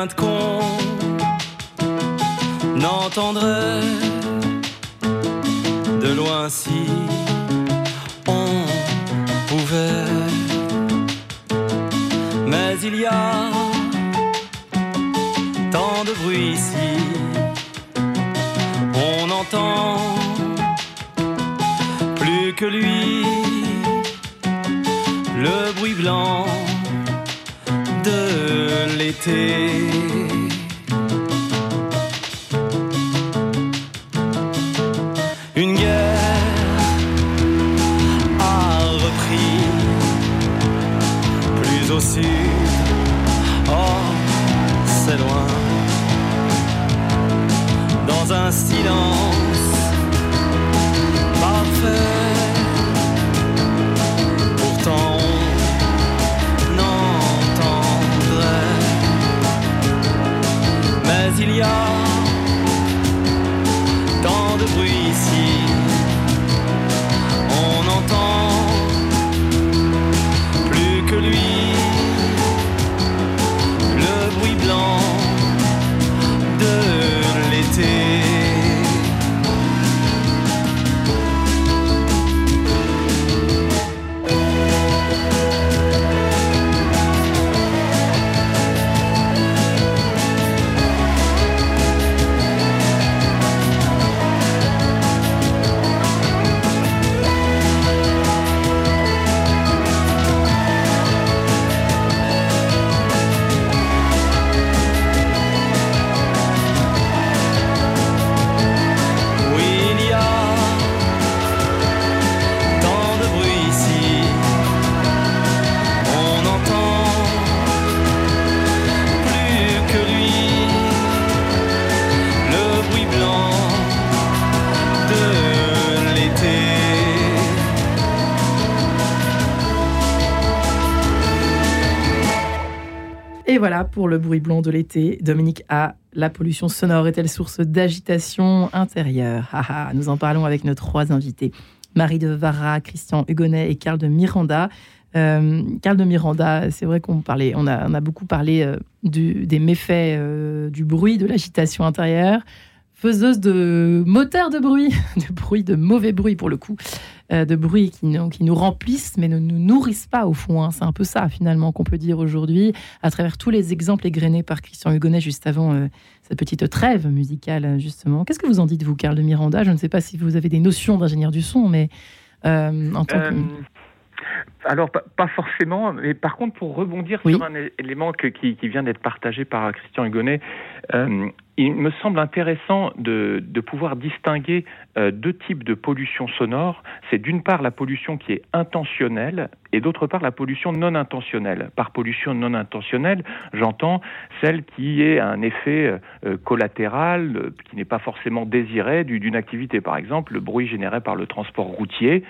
Qu'on n'entendrait de loin si on pouvait. Mais il y a tant de bruit ici, on entend plus que lui Une guerre a repris plus au sud. Oh, c'est loin. Dans un silence Tant de bruit pour le bruit blanc de l'été. Dominique A. La pollution sonore est-elle source d'agitation intérieure? Ah ah, Nous en parlons avec nos trois invités. Marie de Vara, Christian Hugonnet et Karl de Miranda. Euh, Karl de Miranda, c'est vrai qu'on parlait, on a, beaucoup parlé euh, des méfaits euh, du bruit, de l'agitation intérieure. Faiseuse de moteurs de bruit, de bruit, de mauvais bruit pour le coup, euh, de bruit qui nous, qui nous remplissent mais ne nous nourrissent pas au fond. hein. C'est un peu ça finalement qu'on peut dire aujourd'hui à travers tous les exemples égrenés par Christian Hugonnet juste avant euh, cette petite trêve musicale, euh, justement. Qu'est-ce que vous en dites, vous, Karl de Miranda? Je ne sais pas si vous avez des notions d'ingénieur du son, mais euh, en tant Euh, que... alors, pas, forcément, mais par contre, pour rebondir Oui. sur un élément que- qui, qui vient d'être partagé par Christian Hugonnet, euh, il me semble intéressant de, de pouvoir distinguer euh, deux types de pollution sonore. C'est d'une part la pollution qui est intentionnelle et d'autre part la pollution non intentionnelle. Par pollution non intentionnelle, j'entends celle qui est un effet euh, collatéral, euh, qui n'est pas forcément désiré du- d'une activité. Par exemple, le bruit généré par le transport routier,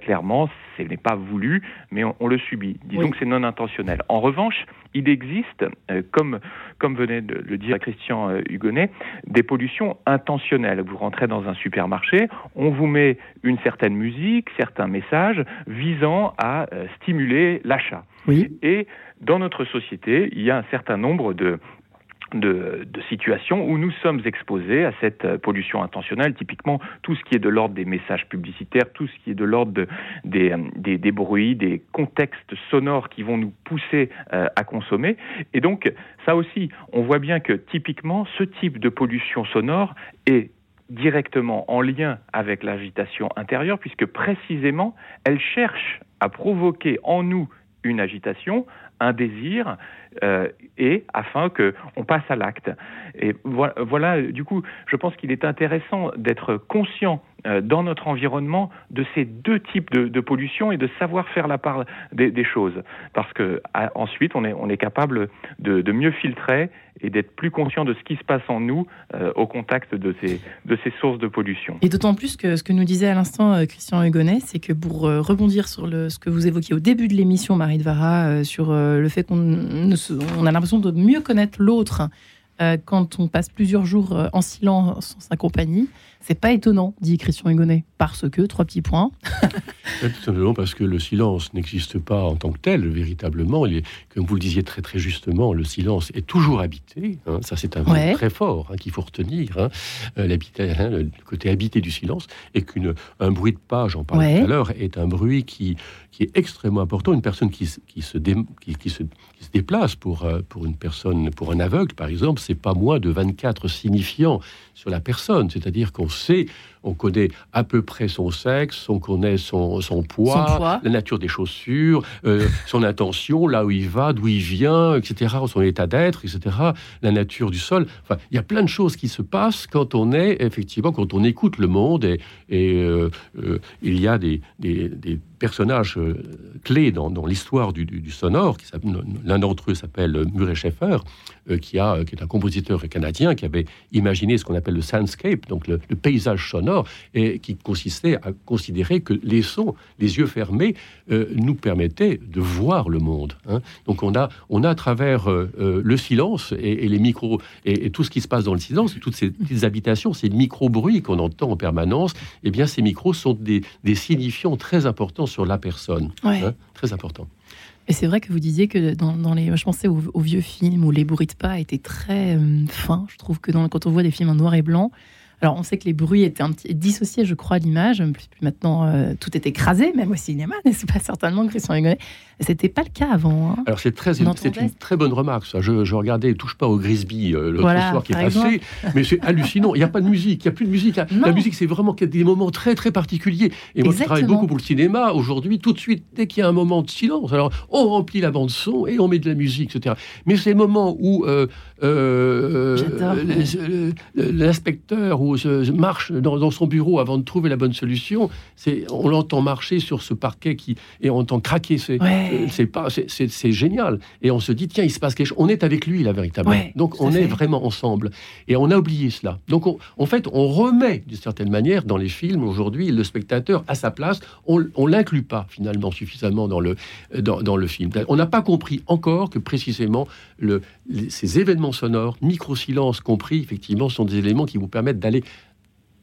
clairement, ce n'est pas voulu, mais on, on le subit. Disons Oui. que c'est non intentionnel. En revanche, il existe, comme, comme venait de le dire Christian euh, Des pollutions intentionnelles. Vous rentrez dans un supermarché, on vous met une certaine musique, certains messages visant à euh, stimuler l'achat. Oui, Et dans notre société, il y a un certain nombre de, de, de situations où nous sommes exposés à cette euh, pollution intentionnelle, typiquement tout ce qui est de l'ordre des messages publicitaires, tout ce qui est de l'ordre euh, des bruits, des contextes sonores qui vont nous pousser euh, à consommer. Et donc, ça aussi, on voit bien que typiquement, ce type de pollution sonore est directement en lien avec l'agitation intérieure, puisque précisément, elle cherche à provoquer en nous une agitation, un désir, euh, et afin que on passe à l'acte. Et voilà, du coup, je pense qu'il est intéressant d'être conscient dans notre environnement de ces deux types de, pollution et de savoir faire la part des, choses, parce que ensuite on est on est capable de, mieux filtrer et d'être plus conscient de ce qui se passe en nous euh, au contact de ces de ces sources de pollution. et d'autant plus que ce que nous disait à l'instant euh, Christian Hugonnet, c'est que pour euh, rebondir sur le, ce que vous évoquiez au début de l'émission, Marie de Vara, euh, sur euh, le fait qu'on a l'impression de mieux connaître l'autre euh, quand on passe plusieurs jours euh, en silence sans sa compagnie. C'est pas étonnant, dit Christian Hugonnet, parce que, trois petits points. Tout simplement parce que le silence n'existe pas en tant que tel, véritablement. Il est, comme vous le disiez très très justement, le silence est toujours habité. hein. ça, c'est un mot Ouais. très fort hein, qu'il faut retenir. hein. Euh, hein, le côté habité du silence. Et qu'un bruit de pas, j'en parlais Ouais. tout à l'heure, est un bruit qui, qui est extrêmement important. Une personne qui, se- qui, se, dé- qui, qui se, qui se déplace pour, euh, pour une personne, pour un aveugle, par exemple, c'est pas moins de 24 signifiants sur la personne. C'est-à-dire qu'on sait, on connaît à peu près son sexe, on connaît son, son poids, Son poids. la nature des chaussures, euh, son intention, là où il va, d'où il vient, etc., son état d'être, etc., la nature du sol. Enfin, il y a plein de choses qui se passent quand on est, effectivement, quand on écoute le monde et, et, euh, euh, il y a des, des- des personnages clés dans, dans l'histoire du, du- du sonore. L'un d'entre eux s'appelle Murray Schaeffer, euh, qui, a, qui est un compositeur canadien qui avait imaginé ce qu'on appelle le soundscape, donc le, le paysage sonore, et qui consistait à considérer que les sons, les yeux fermés, euh, nous permettaient de voir le monde. hein. Donc on a, on a à travers euh, euh, le silence et, et les micros et, et tout ce qui se passe dans le silence, toutes ces petites habitations, ces micro-bruits qu'on entend en permanence, eh bien ces micros sont des, des signifiants très importants sur la personne. Ouais. hein, très importants. Et c'est vrai que vous disiez que dans, dans les. Je pensais aux, aux vieux films où les bruits de pas étaient très euh, fins. Je trouve que dans, quand on voit des films en noir et blanc, alors on sait que les bruits étaient un petit dissociés, je crois, à l'image. Maintenant, euh, tout est écrasé, même au cinéma, n'est-ce pas? Certainement, Christian Hugonnet C'était pas le cas avant. hein. Alors c'est très, c'est une très bonne remarque. Ça. Je, je regardais Touche pas au Grisby euh, l'autre Voilà, soir qui est passé, mais c'est hallucinant. Il n'y a pas de musique, il n'y a plus de musique. La, Non. la musique, c'est vraiment des moments très très particuliers. Et moi, qui travaille beaucoup pour le cinéma, aujourd'hui, tout de suite, dès qu'il y a un moment de silence, alors on remplit la bande son et on met de la musique, etc. Mais ces moments où euh, euh, l'inspecteur ou se marche dans, dans son bureau avant de trouver la bonne solution, c'est on l'entend marcher sur ce parquet qui et on entend craquer Ouais. euh, c'est pas, c'est- c'est c'est génial. Et on se dit, tiens, il se passe quelque chose. On est avec lui, là, véritablement. Ouais, Donc, on est vraiment ensemble. Et on a oublié cela. Donc, on- en fait, on remet, d'une certaine manière, dans les films, aujourd'hui, le spectateur à sa place. On on l'inclut pas, finalement, suffisamment dans le, dans, dans le film. On n'a pas compris encore que, précisément, le, les- ces événements sonores, micro-silence compris, effectivement, sont des éléments qui vous permettent d'aller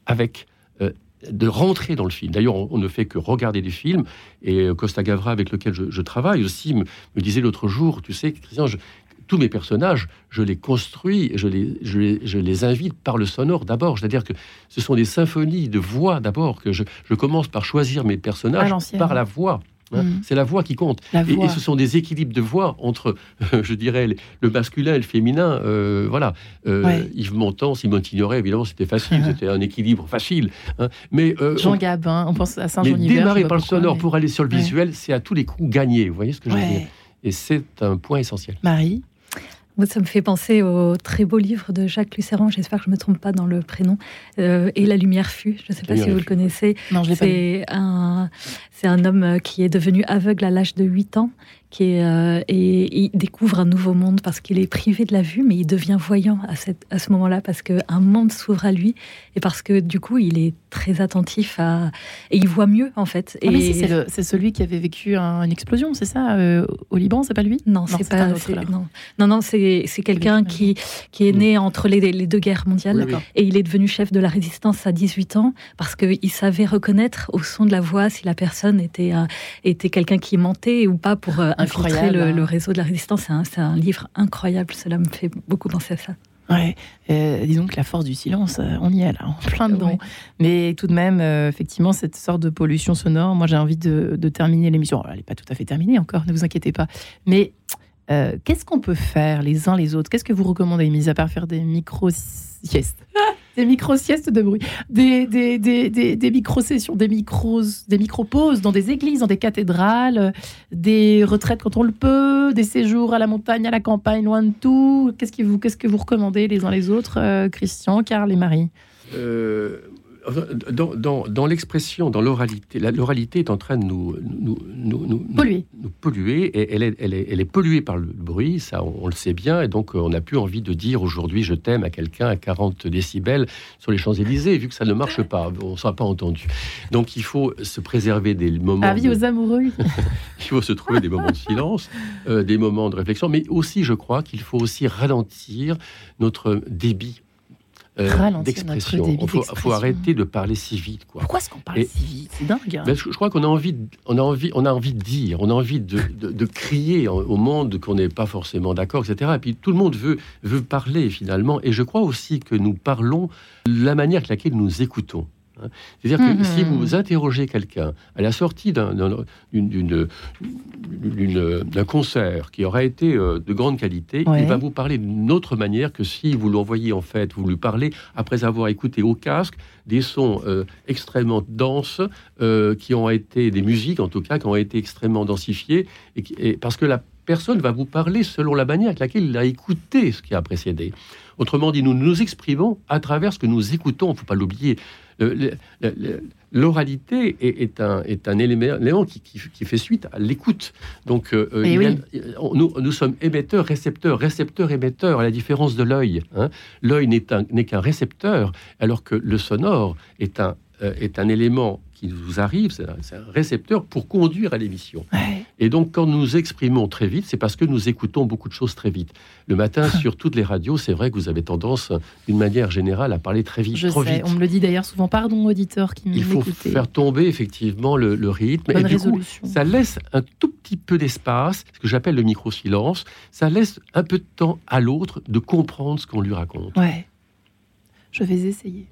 avec euh, de rentrer dans le film. D'ailleurs, on, on ne fait que regarder des films. Et euh, Costa Gavra, avec lequel je, je travaille aussi, me, me disait l'autre jour, tu sais, Christian, je- tous mes personnages, je les construis, je les, je les, je les invite par le sonore d'abord. C'est-à-dire que ce sont des symphonies de voix d'abord, que je, je commence par choisir mes personnages par la voix. Hein. Mm. C'est la voix qui compte. Et, ce sont des équilibres de voix entre, euh, je dirais, le- masculin et le féminin. euh, voilà. Euh, Ouais. Yves Montand, Simone Signoret, évidemment, c'était facile. C'était un équilibre facile. hein. Mais euh, Jean on- Gabin, on pense à mais Saint-Jean-Hiver. démarrer par le sonore pour aller sur le Ouais. visuel, c'est à tous les coups gagné. Vous voyez ce que je veux dire. Et c'est un point essentiel. Marie ça me fait penser au très beau livre de Jacques Lucéran, j'espère que je ne me trompe pas dans le prénom, euh, Et la lumière fut. Je ne sais pas si vous le connaissez. Non, je l'ai pas lu. C'est un, c'est un homme euh, qui est devenu aveugle à l'âge de 8 ans, qui est, euh, et il découvre un nouveau monde parce qu'il est privé de la vue, mais il devient voyant à, cette, à ce moment-là parce qu'un monde s'ouvre à lui et parce que du coup, il est très attentif à. Et il voit mieux, en fait. Ah, si, c'est celui qui avait vécu un- une explosion, c'est ça, euh, au Liban, c'est pas lui? Non, c'est un pas. autre. Non, non, non, c'est c'est quelqu'un qui, qui est né entre les, les deux guerres mondiales. Oui, oui. D'accord. Et il est devenu chef de la résistance à 18 ans parce qu'il savait reconnaître au son de la voix si la personne était, euh, était quelqu'un qui mentait ou pas pour euh, infiltrer le, hein. le réseau de la résistance. C'est un, livre incroyable. Cela me fait beaucoup penser à ça. Ouais, euh, disons que la force du silence, on y est là, en plein dedans. Ouais. Mais tout de même, euh, effectivement, cette sorte de pollution sonore, moi j'ai envie de, de terminer l'émission. Elle n'est pas tout à fait terminée encore, ne vous inquiétez pas. Mais euh, qu'est-ce qu'on peut faire les uns les autres? Qu'est-ce que vous recommandez, mis à part faire des micro-siestes? Des micro-siestes de bruit, des, des, des, des, des micro-sessions, des micros, des micro-pauses dans des églises, dans des cathédrales, des retraites quand on le peut, des séjours à la montagne, à la campagne, loin de tout. Qu'est-ce que vous, qu'est-ce que vous recommandez les uns les autres, euh, Christian, Karl et Marie? Euh, dans, dans, dans l'expression, dans l'oralité, l'oralité est en train de nous, nous, nous, nous, polluer. et elle est, elle, est, elle est polluée par le bruit, ça on, on le sait bien, et donc on n'a plus envie de dire aujourd'hui je t'aime à quelqu'un à 40 décibels sur les Champs-Élysées, vu que ça ne marche pas, on ne sera pas entendu. Donc il faut se préserver des moments. Avis de- aux amoureux. il faut se trouver des moments de silence, euh, des moments de réflexion, mais aussi, je crois qu'il faut aussi ralentir notre débit euh, d'expression. Il faut, arrêter de parler si vite, quoi. Pourquoi est-ce qu'on parle Et- si vite? C'est dingue. hein. Ben, je, je crois qu'on a envie, de- on a envie, on a envie de dire, on a envie de, de- de crier au monde qu'on n'est pas forcément d'accord, etc. Et puis tout le monde veut, veut parler finalement. Et je crois aussi que nous parlons la manière avec laquelle nous écoutons. C'est-à-dire que Mhm. si vous interrogez quelqu'un à la sortie d'un- concert qui aura été euh, de grande qualité, Ouais. il va vous parler d'une autre manière que si vous l'envoyez en fait, vous lui parlez après avoir écouté au casque des sons euh, extrêmement denses euh, qui ont été des musiques en tout cas qui ont été extrêmement densifiées et, qui- et parce que la personne va vous parler selon la manière avec laquelle il a écouté ce qui a précédé. Autrement dit, nous nous exprimons à travers ce que nous écoutons. Il ne faut pas l'oublier. L'oralité est, est un, est un élément, qui, qui- qui fait suite à l'écoute. Donc, euh, euh, Eh il oui. y a- on- nous, nous sommes émetteurs, récepteurs, récepteurs, émetteurs, à la différence de l'œil. hein. L'œil n'est un- n'est qu'un récepteur, alors que le sonore est un, euh, est un élément qui nous arrive, c'est un, récepteur pour conduire à l'émission. Ouais. Et donc, quand nous exprimons très vite, c'est parce que nous écoutons beaucoup de choses très vite. Le matin, sur toutes les radios, c'est vrai que vous avez tendance, d'une manière générale, à parler très vite, Je trop sais, vite. on me le dit d'ailleurs souvent. Pardon, auditeur qui Il faut faire tomber effectivement le, le rythme. Bonne et du coup, résolution. ça laisse un tout petit peu d'espace, ce que j'appelle le micro-silence. Ça laisse un peu de temps à l'autre de comprendre ce qu'on lui raconte. Ouais. Je vais essayer.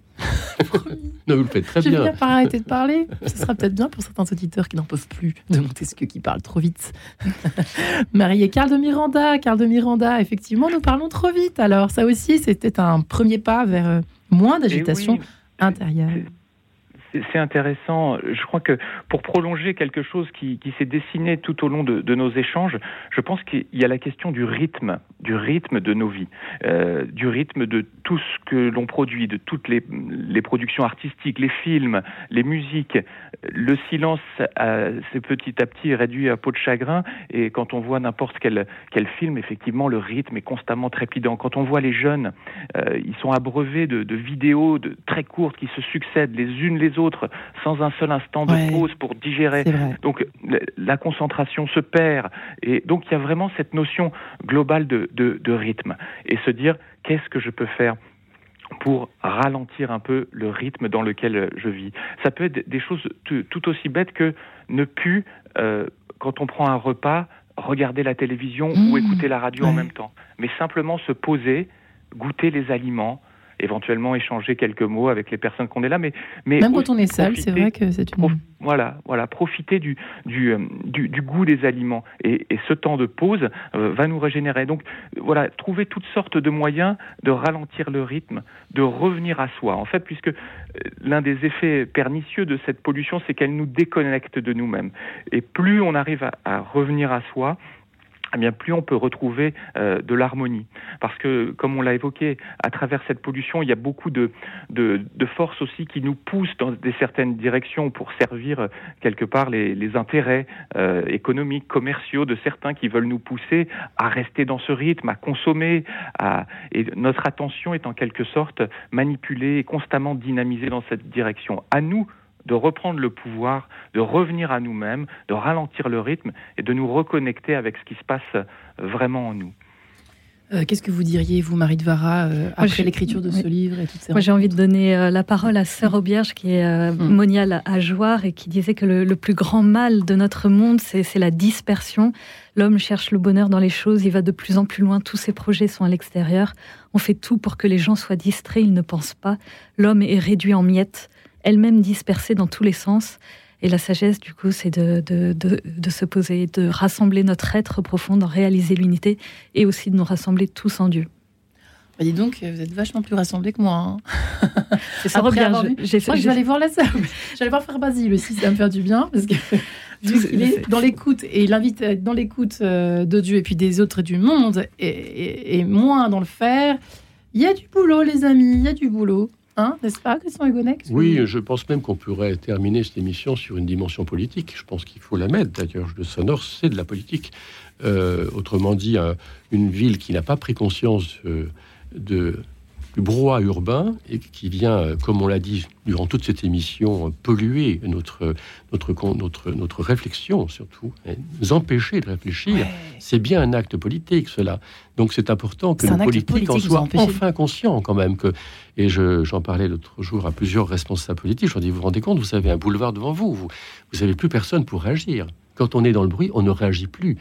Non, vous le faites très Je vais bien. bien par arrêter de parler. Ce sera peut-être bien pour certains auditeurs qui n'en peuvent plus de Montesquieu qui parle trop vite. Marie et Carl de Miranda. Carl de Miranda, effectivement, nous parlons trop vite. Alors, ça aussi, c'était un premier pas vers euh, moins d'agitation Et oui, intérieure. C'est intéressant. Je crois que pour prolonger quelque chose qui, s'est dessiné tout au long de, nos échanges, je pense qu'il y a la question du rythme, du rythme de nos vies, euh, du rythme de tout ce que l'on produit, de toutes les, productions artistiques, les films, les musiques. Le silence s'est petit à petit réduit à peau de chagrin et quand on voit n'importe quel, film, effectivement, le rythme est constamment trépidant. Quand on voit les jeunes, euh, ils sont abreuvés de, vidéos très courtes qui se succèdent les unes les autres sans un seul instant de Ouais. pause pour digérer. Donc la concentration se perd et donc il y a vraiment cette notion globale de, de, de rythme et se dire qu'est-ce que je peux faire pour ralentir un peu le rythme dans lequel je vis? Ça peut être des choses tout, aussi bêtes que ne plus, euh, quand on prend un repas, regarder la télévision Mmh, ou écouter la radio en même temps, mais simplement se poser, goûter les aliments, éventuellement échanger quelques mots avec les personnes qu'on est là, mais, mais Même quand on est seul, c'est vrai que c'est Prof- une. voilà, voilà, profiter du, du, euh, du, du goût des aliments. Et, et ce temps de pause euh, va nous régénérer. Donc euh, voilà, trouver toutes sortes de moyens de ralentir le rythme, de revenir à soi. En fait, puisque l'un des effets pernicieux de cette pollution, c'est qu'elle nous déconnecte de nous-mêmes. Et plus on arrive à, à revenir à soi, eh bien, plus on peut retrouver euh, de l'harmonie. Parce que, comme on l'a évoqué, à travers cette pollution, il y a beaucoup de, de, de forces aussi qui nous poussent dans des certaines directions pour servir euh, quelque part les, les intérêts euh, économiques, commerciaux de certains qui veulent nous pousser à rester dans ce rythme, à consommer. À... Et notre attention est en quelque sorte manipulée et constamment dynamisée dans cette direction. À nous de reprendre le pouvoir, de revenir à nous-mêmes, de ralentir le rythme et de nous reconnecter avec ce qui se passe vraiment en nous. Euh, Qu'est-ce que vous diriez, vous, Marie de Vara, euh, après l'écriture de oui. ce livre et toutes ces Moi, j'ai envie de donner euh, la parole à Sœur Aubierge, qui est euh, Mm. moniale à Joire et qui disait que le, le plus grand mal de notre monde, c'est c'est la dispersion. L'homme cherche le bonheur dans les choses, il va de plus en plus loin, tous ses projets sont à l'extérieur. On fait tout pour que les gens soient distraits, ils ne pensent pas. L'homme est réduit en miettes, elle-même dispersée dans tous les sens. Et la sagesse, du coup, c'est de, de, de, de se poser, de rassembler notre être profond, d'en réaliser l'unité et aussi de nous rassembler tous en Dieu. Bah, dis donc, vous êtes vachement plus rassemblés que moi. hein. Aubierge. avoir J'ai que je vais aller voir la salle. J'allais voir Frère Basile aussi, ça va me faire du bien. Parce que vu qu'il est dans l'écoute et il invite à être dans l'écoute euh, de Dieu et puis des autres et du monde et, et- et moins dans le faire, il y a du boulot, les amis, il y a du boulot. Hein, n'est-ce pas, Christian Hugonnet Oui, je pense même qu'on pourrait terminer cette émission sur une dimension politique. Je pense qu'il faut la mettre. D'ailleurs, le sonore, c'est de la politique. Euh, autrement dit, une ville qui n'a pas pris conscience euh, de brouhaha urbain et qui vient, euh, comme on l'a dit durant toute cette émission, polluer notre, notre, notre, notre réflexion surtout, nous empêcher de réfléchir. C'est bien un acte politique, cela. Donc c'est important que nos politiques en soient enfin conscients quand même. Que, et j'en parlais l'autre jour à plusieurs responsables politiques. Je leur dis, vous vous rendez compte, vous avez un boulevard devant vous, vous n'avez plus personne pour réagir. Quand on est dans le bruit, on ne réagit plus.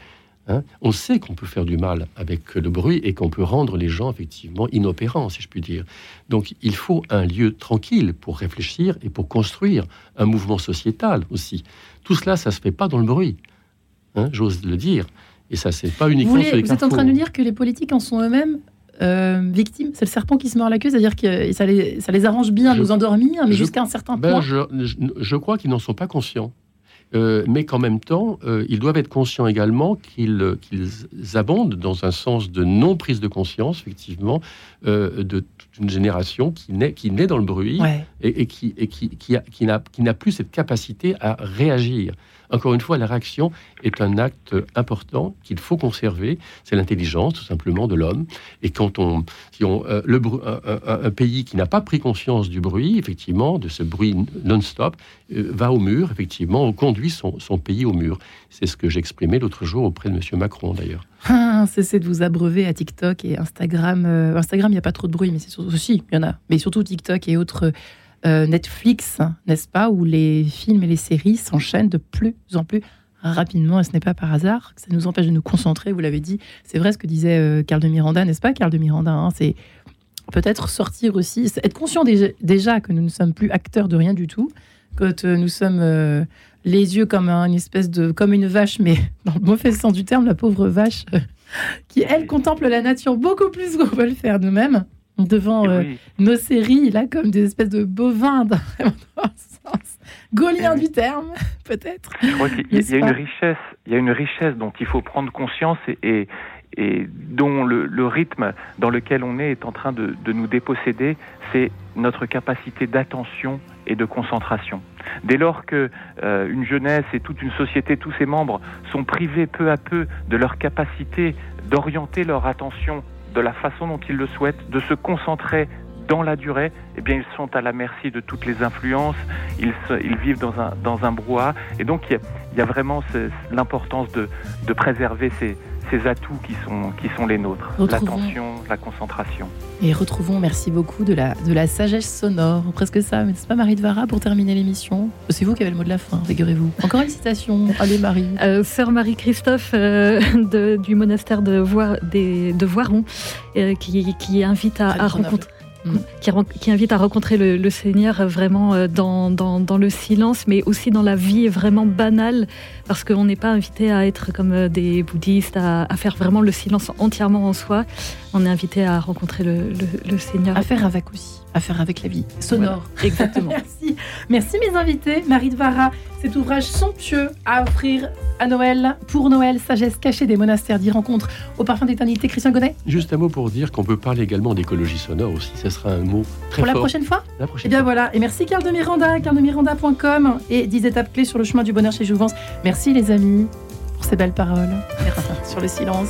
Hein. on sait qu'on peut faire du mal avec le bruit et qu'on peut rendre les gens effectivement inopérants, si je puis dire. Donc il faut un lieu tranquille pour réfléchir et pour construire un mouvement sociétal aussi. Tout cela, ça se fait pas dans le bruit, hein, j'ose le dire. Et ça, c'est pas uniquement vous, vous êtes en train de dire que les politiques en sont eux-mêmes euh, victimes? C'est le serpent qui se mord la queue, c'est-à-dire que ça les, ça les arrange bien de nous endormir, mais jusqu'à un certain ben, point. je, je crois qu'ils n'en sont pas conscients. Euh, mais qu'en même temps, euh, ils doivent être conscients également qu'ils abondent dans un sens de non-prise de conscience, effectivement, euh, de toute une génération qui naît, qui naît dans le bruit et, qui, et qui, qui, qui n'a plus cette capacité à réagir. Encore une fois, la réaction est un acte important qu'il faut conserver. C'est l'intelligence, tout simplement, de l'homme. Et quand on, si on euh, un, pays qui n'a pas pris conscience du bruit, effectivement, de ce bruit non-stop, euh, va au mur, effectivement, on conduit son, pays au mur. C'est ce que j'exprimais l'autre jour auprès de M. Macron, d'ailleurs. Ah, cessez de vous abreuver à TikTok et Instagram. Euh, Instagram, il n'y a pas trop de bruit, mais c'est surtout aussi, il y en a, mais surtout TikTok et autres euh, Netflix, n'est-ce pas, où les films et les séries s'enchaînent de plus en plus rapidement, et ce n'est pas par hasard, que ça nous empêche de nous concentrer, vous l'avez dit. C'est vrai ce que disait euh, Carl de Miranda, n'est-ce pas, Carl de Miranda hein, C'est peut-être sortir aussi, être conscient déjà, que nous ne sommes plus acteurs de rien du tout, que euh, nous sommes les yeux comme une espèce de comme une vache, mais dans le mauvais sens du terme, la pauvre vache qui elle contemple la nature beaucoup plus qu'on peut le faire nous-mêmes devant euh, nos séries, là, comme des espèces de bovins, dans le sens gaulien du terme, peut-être. Je crois qu'il y, a une richesse, il y a une richesse dont il faut prendre conscience et, et, dont le, rythme dans lequel on est est en train de, nous déposséder, c'est notre capacité d'attention et de concentration. Dès lors que euh, une jeunesse et toute une société, tous ses membres sont privés peu à peu de leur capacité d'orienter leur attention de la façon dont ils le souhaitent, de se concentrer dans la durée, eh bien, ils sont à la merci de toutes les influences, ils, vivent dans un, dans un brouhaha. Et donc, il y a, vraiment l'importance de, de préserver ces, ces atouts qui sont, qui sont les nôtres, l'attention, la concentration. Et retrouvons, merci beaucoup, de la, de la sagesse sonore, presque ça, mais n'est-ce pas Marie de Vara pour terminer l'émission C'est vous qui avez le mot de la fin, figurez-vous. Encore une citation, allez Marie. Euh, Sœur Marie-Christophe euh, du monastère de, des, de Voiron, euh, qui, qui, invite à, à rencontrer qui, invite à rencontrer le, Seigneur vraiment euh, dans, dans, le silence, mais aussi dans la vie vraiment banale, parce qu'on n'est pas invité à être comme euh, des bouddhistes, à, faire vraiment le silence entièrement en soi. On est invité à rencontrer le, Seigneur. À faire avec aussi, à faire avec la vie sonore. exactement. Merci. Merci mes invités, Marie de Vara, cet ouvrage somptueux à offrir à Noël, pour Noël, Sagesse cachée des monastères d'y rencontre au parfum d'éternité. Christian Gonnet Juste un mot pour dire qu'on peut parler également d'écologie sonore aussi. Ça sera un mot très Pour la prochaine fois La prochaine Et eh bien voilà. Et merci Carl de Miranda, carldemiranda.com et 10 étapes clés sur le chemin du bonheur chez Jouvence. Merci les amis pour ces belles paroles. Merci sur le silence.